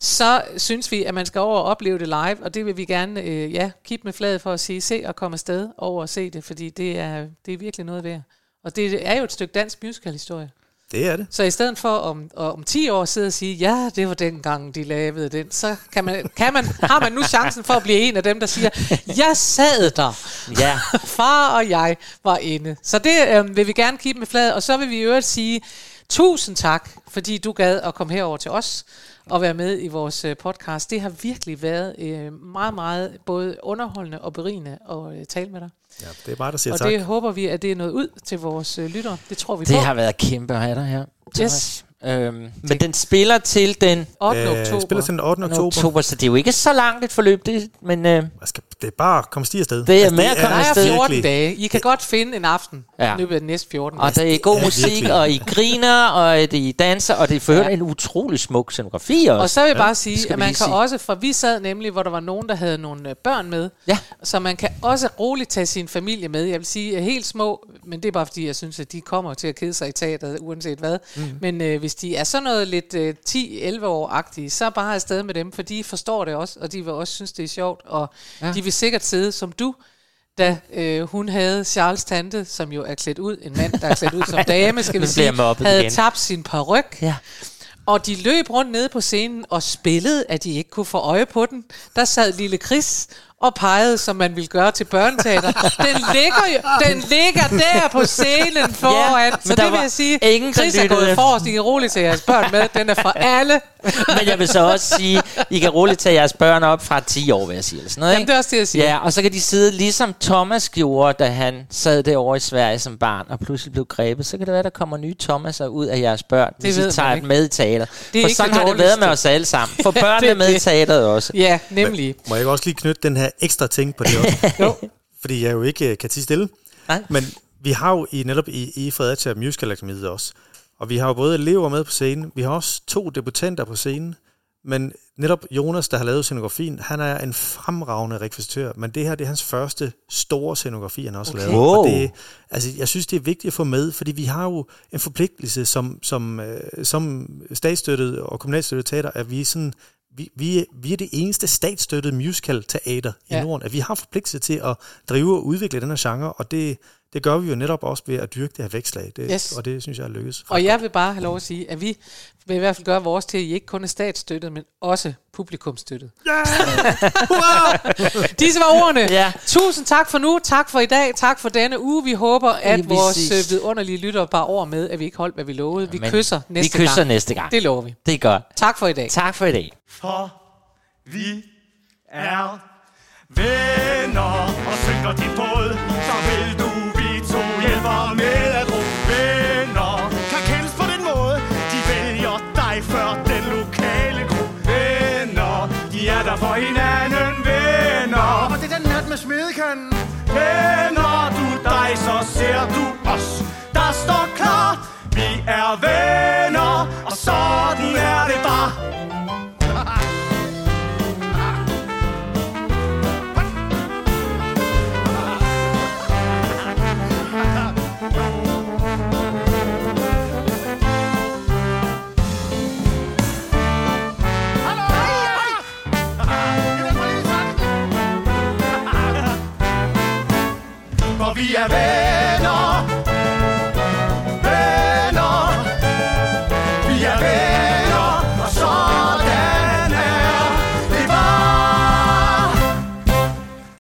så synes vi, at man skal over og opleve det live, og det vil vi gerne øh, ja, kigge med fladet for at sige, se og komme afsted over og se det, fordi det er, det er virkelig noget værd. Og det er jo et stykke dansk musical-historie. Det er det. Så i stedet for om, om 10 år sidde og sige, ja, det var dengang, de lavede den, så kan man, kan man, har man nu chancen for at blive en af dem, der siger, jeg sad der. Ja. Far og jeg var inde. Så det øh, vil vi gerne kigge med fladet, og så vil vi i øvrigt sige, tusind tak, fordi du gad at komme herover til os og være med i vores øh, podcast. Det har virkelig været øh, meget, meget både underholdende og berigende at øh, tale med dig. Ja, det er mig, der siger og tak. det håber vi, at det er noget ud til vores øh, lyttere. Det tror vi Det på. har været kæmpe at have dig her. Yes. Øhm, men den spiller til den 8. Øh, oktober. spiller til den 8. oktober. oktober, så det er jo ikke så langt et forløb, det, men øh, Man skal, det er bare at komme stige afsted. Det er med at komme afsted. 14 virkelig- dage. I kan godt finde en aften Ja. ja. i løbet af de næste 14 og dage. der er god er musik, virkelig- og I griner, og I danser, og det er for øvrigt Ja. en utrolig smuk scenografi også. Og så vil jeg bare sige, skal at man kan sige. også, for vi sad nemlig, hvor der var nogen, der havde nogle øh, børn med, Ja. så man kan også roligt tage sin familie med. Jeg vil sige, at helt små, men det er bare fordi, jeg synes, at de kommer til at kede sig i teateret, uanset hvad. Mm. Men øh, hvis de er sådan noget lidt øh, 10-11 år-agtige, så bare afsted med dem, for de forstår det også, og de vil også synes, det er sjovt, og Ja. de vil sikkert sidde som du, da øh, hun havde Charles tante, som jo er klædt ud, en mand, der er klædt ud som dame, skal vi sige, havde igen. tabt sin paryk, Ja. og de løb rundt nede på scenen og spillede, at de ikke kunne få øje på den. Der sad lille Chris og pegede, som man ville gøre til børneteater. Den ligger jo, den ligger der på scenen foran. men så der det vil jeg sige, ingen, Chris er gået forrest. I kan roligt tage jeres børn med. Den er for alle. Men jeg vil så også sige, I kan roligt tage jeres børn op fra 10 år, vil jeg sige. Eller sådan noget, Jamen, ikke? det er også det, jeg siger. Ja, og så kan de sidde ligesom Thomas gjorde, da han sad derovre i Sverige som barn, og pludselig blev grebet. Så kan det være, der kommer nye Thomaser ud af jeres børn, hvis ved I tager dem med i teater. Det er For sådan det har det været med os alle sammen. Få Ja, børnene det med i det. teateret også. Ja, nemlig. Må jeg ikke også lige knytte den her ekstra ting på det også? jo. Fordi jeg jo ikke øh, kan tige stille. Nej. Men vi har jo i, netop i, i Fredericia Musical Akademiet også. Og vi har jo både elever med på scenen, vi har også to debutanter på scenen, men netop Jonas, der har lavet scenografien, han er en fremragende rekvisitør, men det her det er hans første store scenografi, han også okay. lavet. Wow. Og det, altså, jeg synes, det er vigtigt at få med, fordi vi har jo en forpligtelse som, som, øh, som statsstøttet og kommunalstøttet teater, at vi er sådan vi, vi, er, vi er det eneste statsstøttede musical-teater i Ja. Norden, at vi har forpligtelse til at drive og udvikle den her genre, og det, det gør vi jo netop også ved at dyrke det her vækslag, det, Yes. og det synes jeg er lykkes. Og jeg vil bare have lov at sige, at vi vil i hvert fald gøre vores til, at I ikke kun er statsstøttet, men også publikumstøttet. Disse var ordene. Ja. Tusind tak for nu, tak for i dag, tak for denne uge. Vi håber, at Lige vores præcis. øh, vidunderlige lytter bare over med, at vi ikke holdt, hvad vi lovede. Vi Men kysser vi næste kysser gang. næste gang. Det lover vi. Det er godt. Tak for i dag. Tak for i dag. For vi er venner Og synker din båd Så er venner, og sådan er det bare. For vi er venner,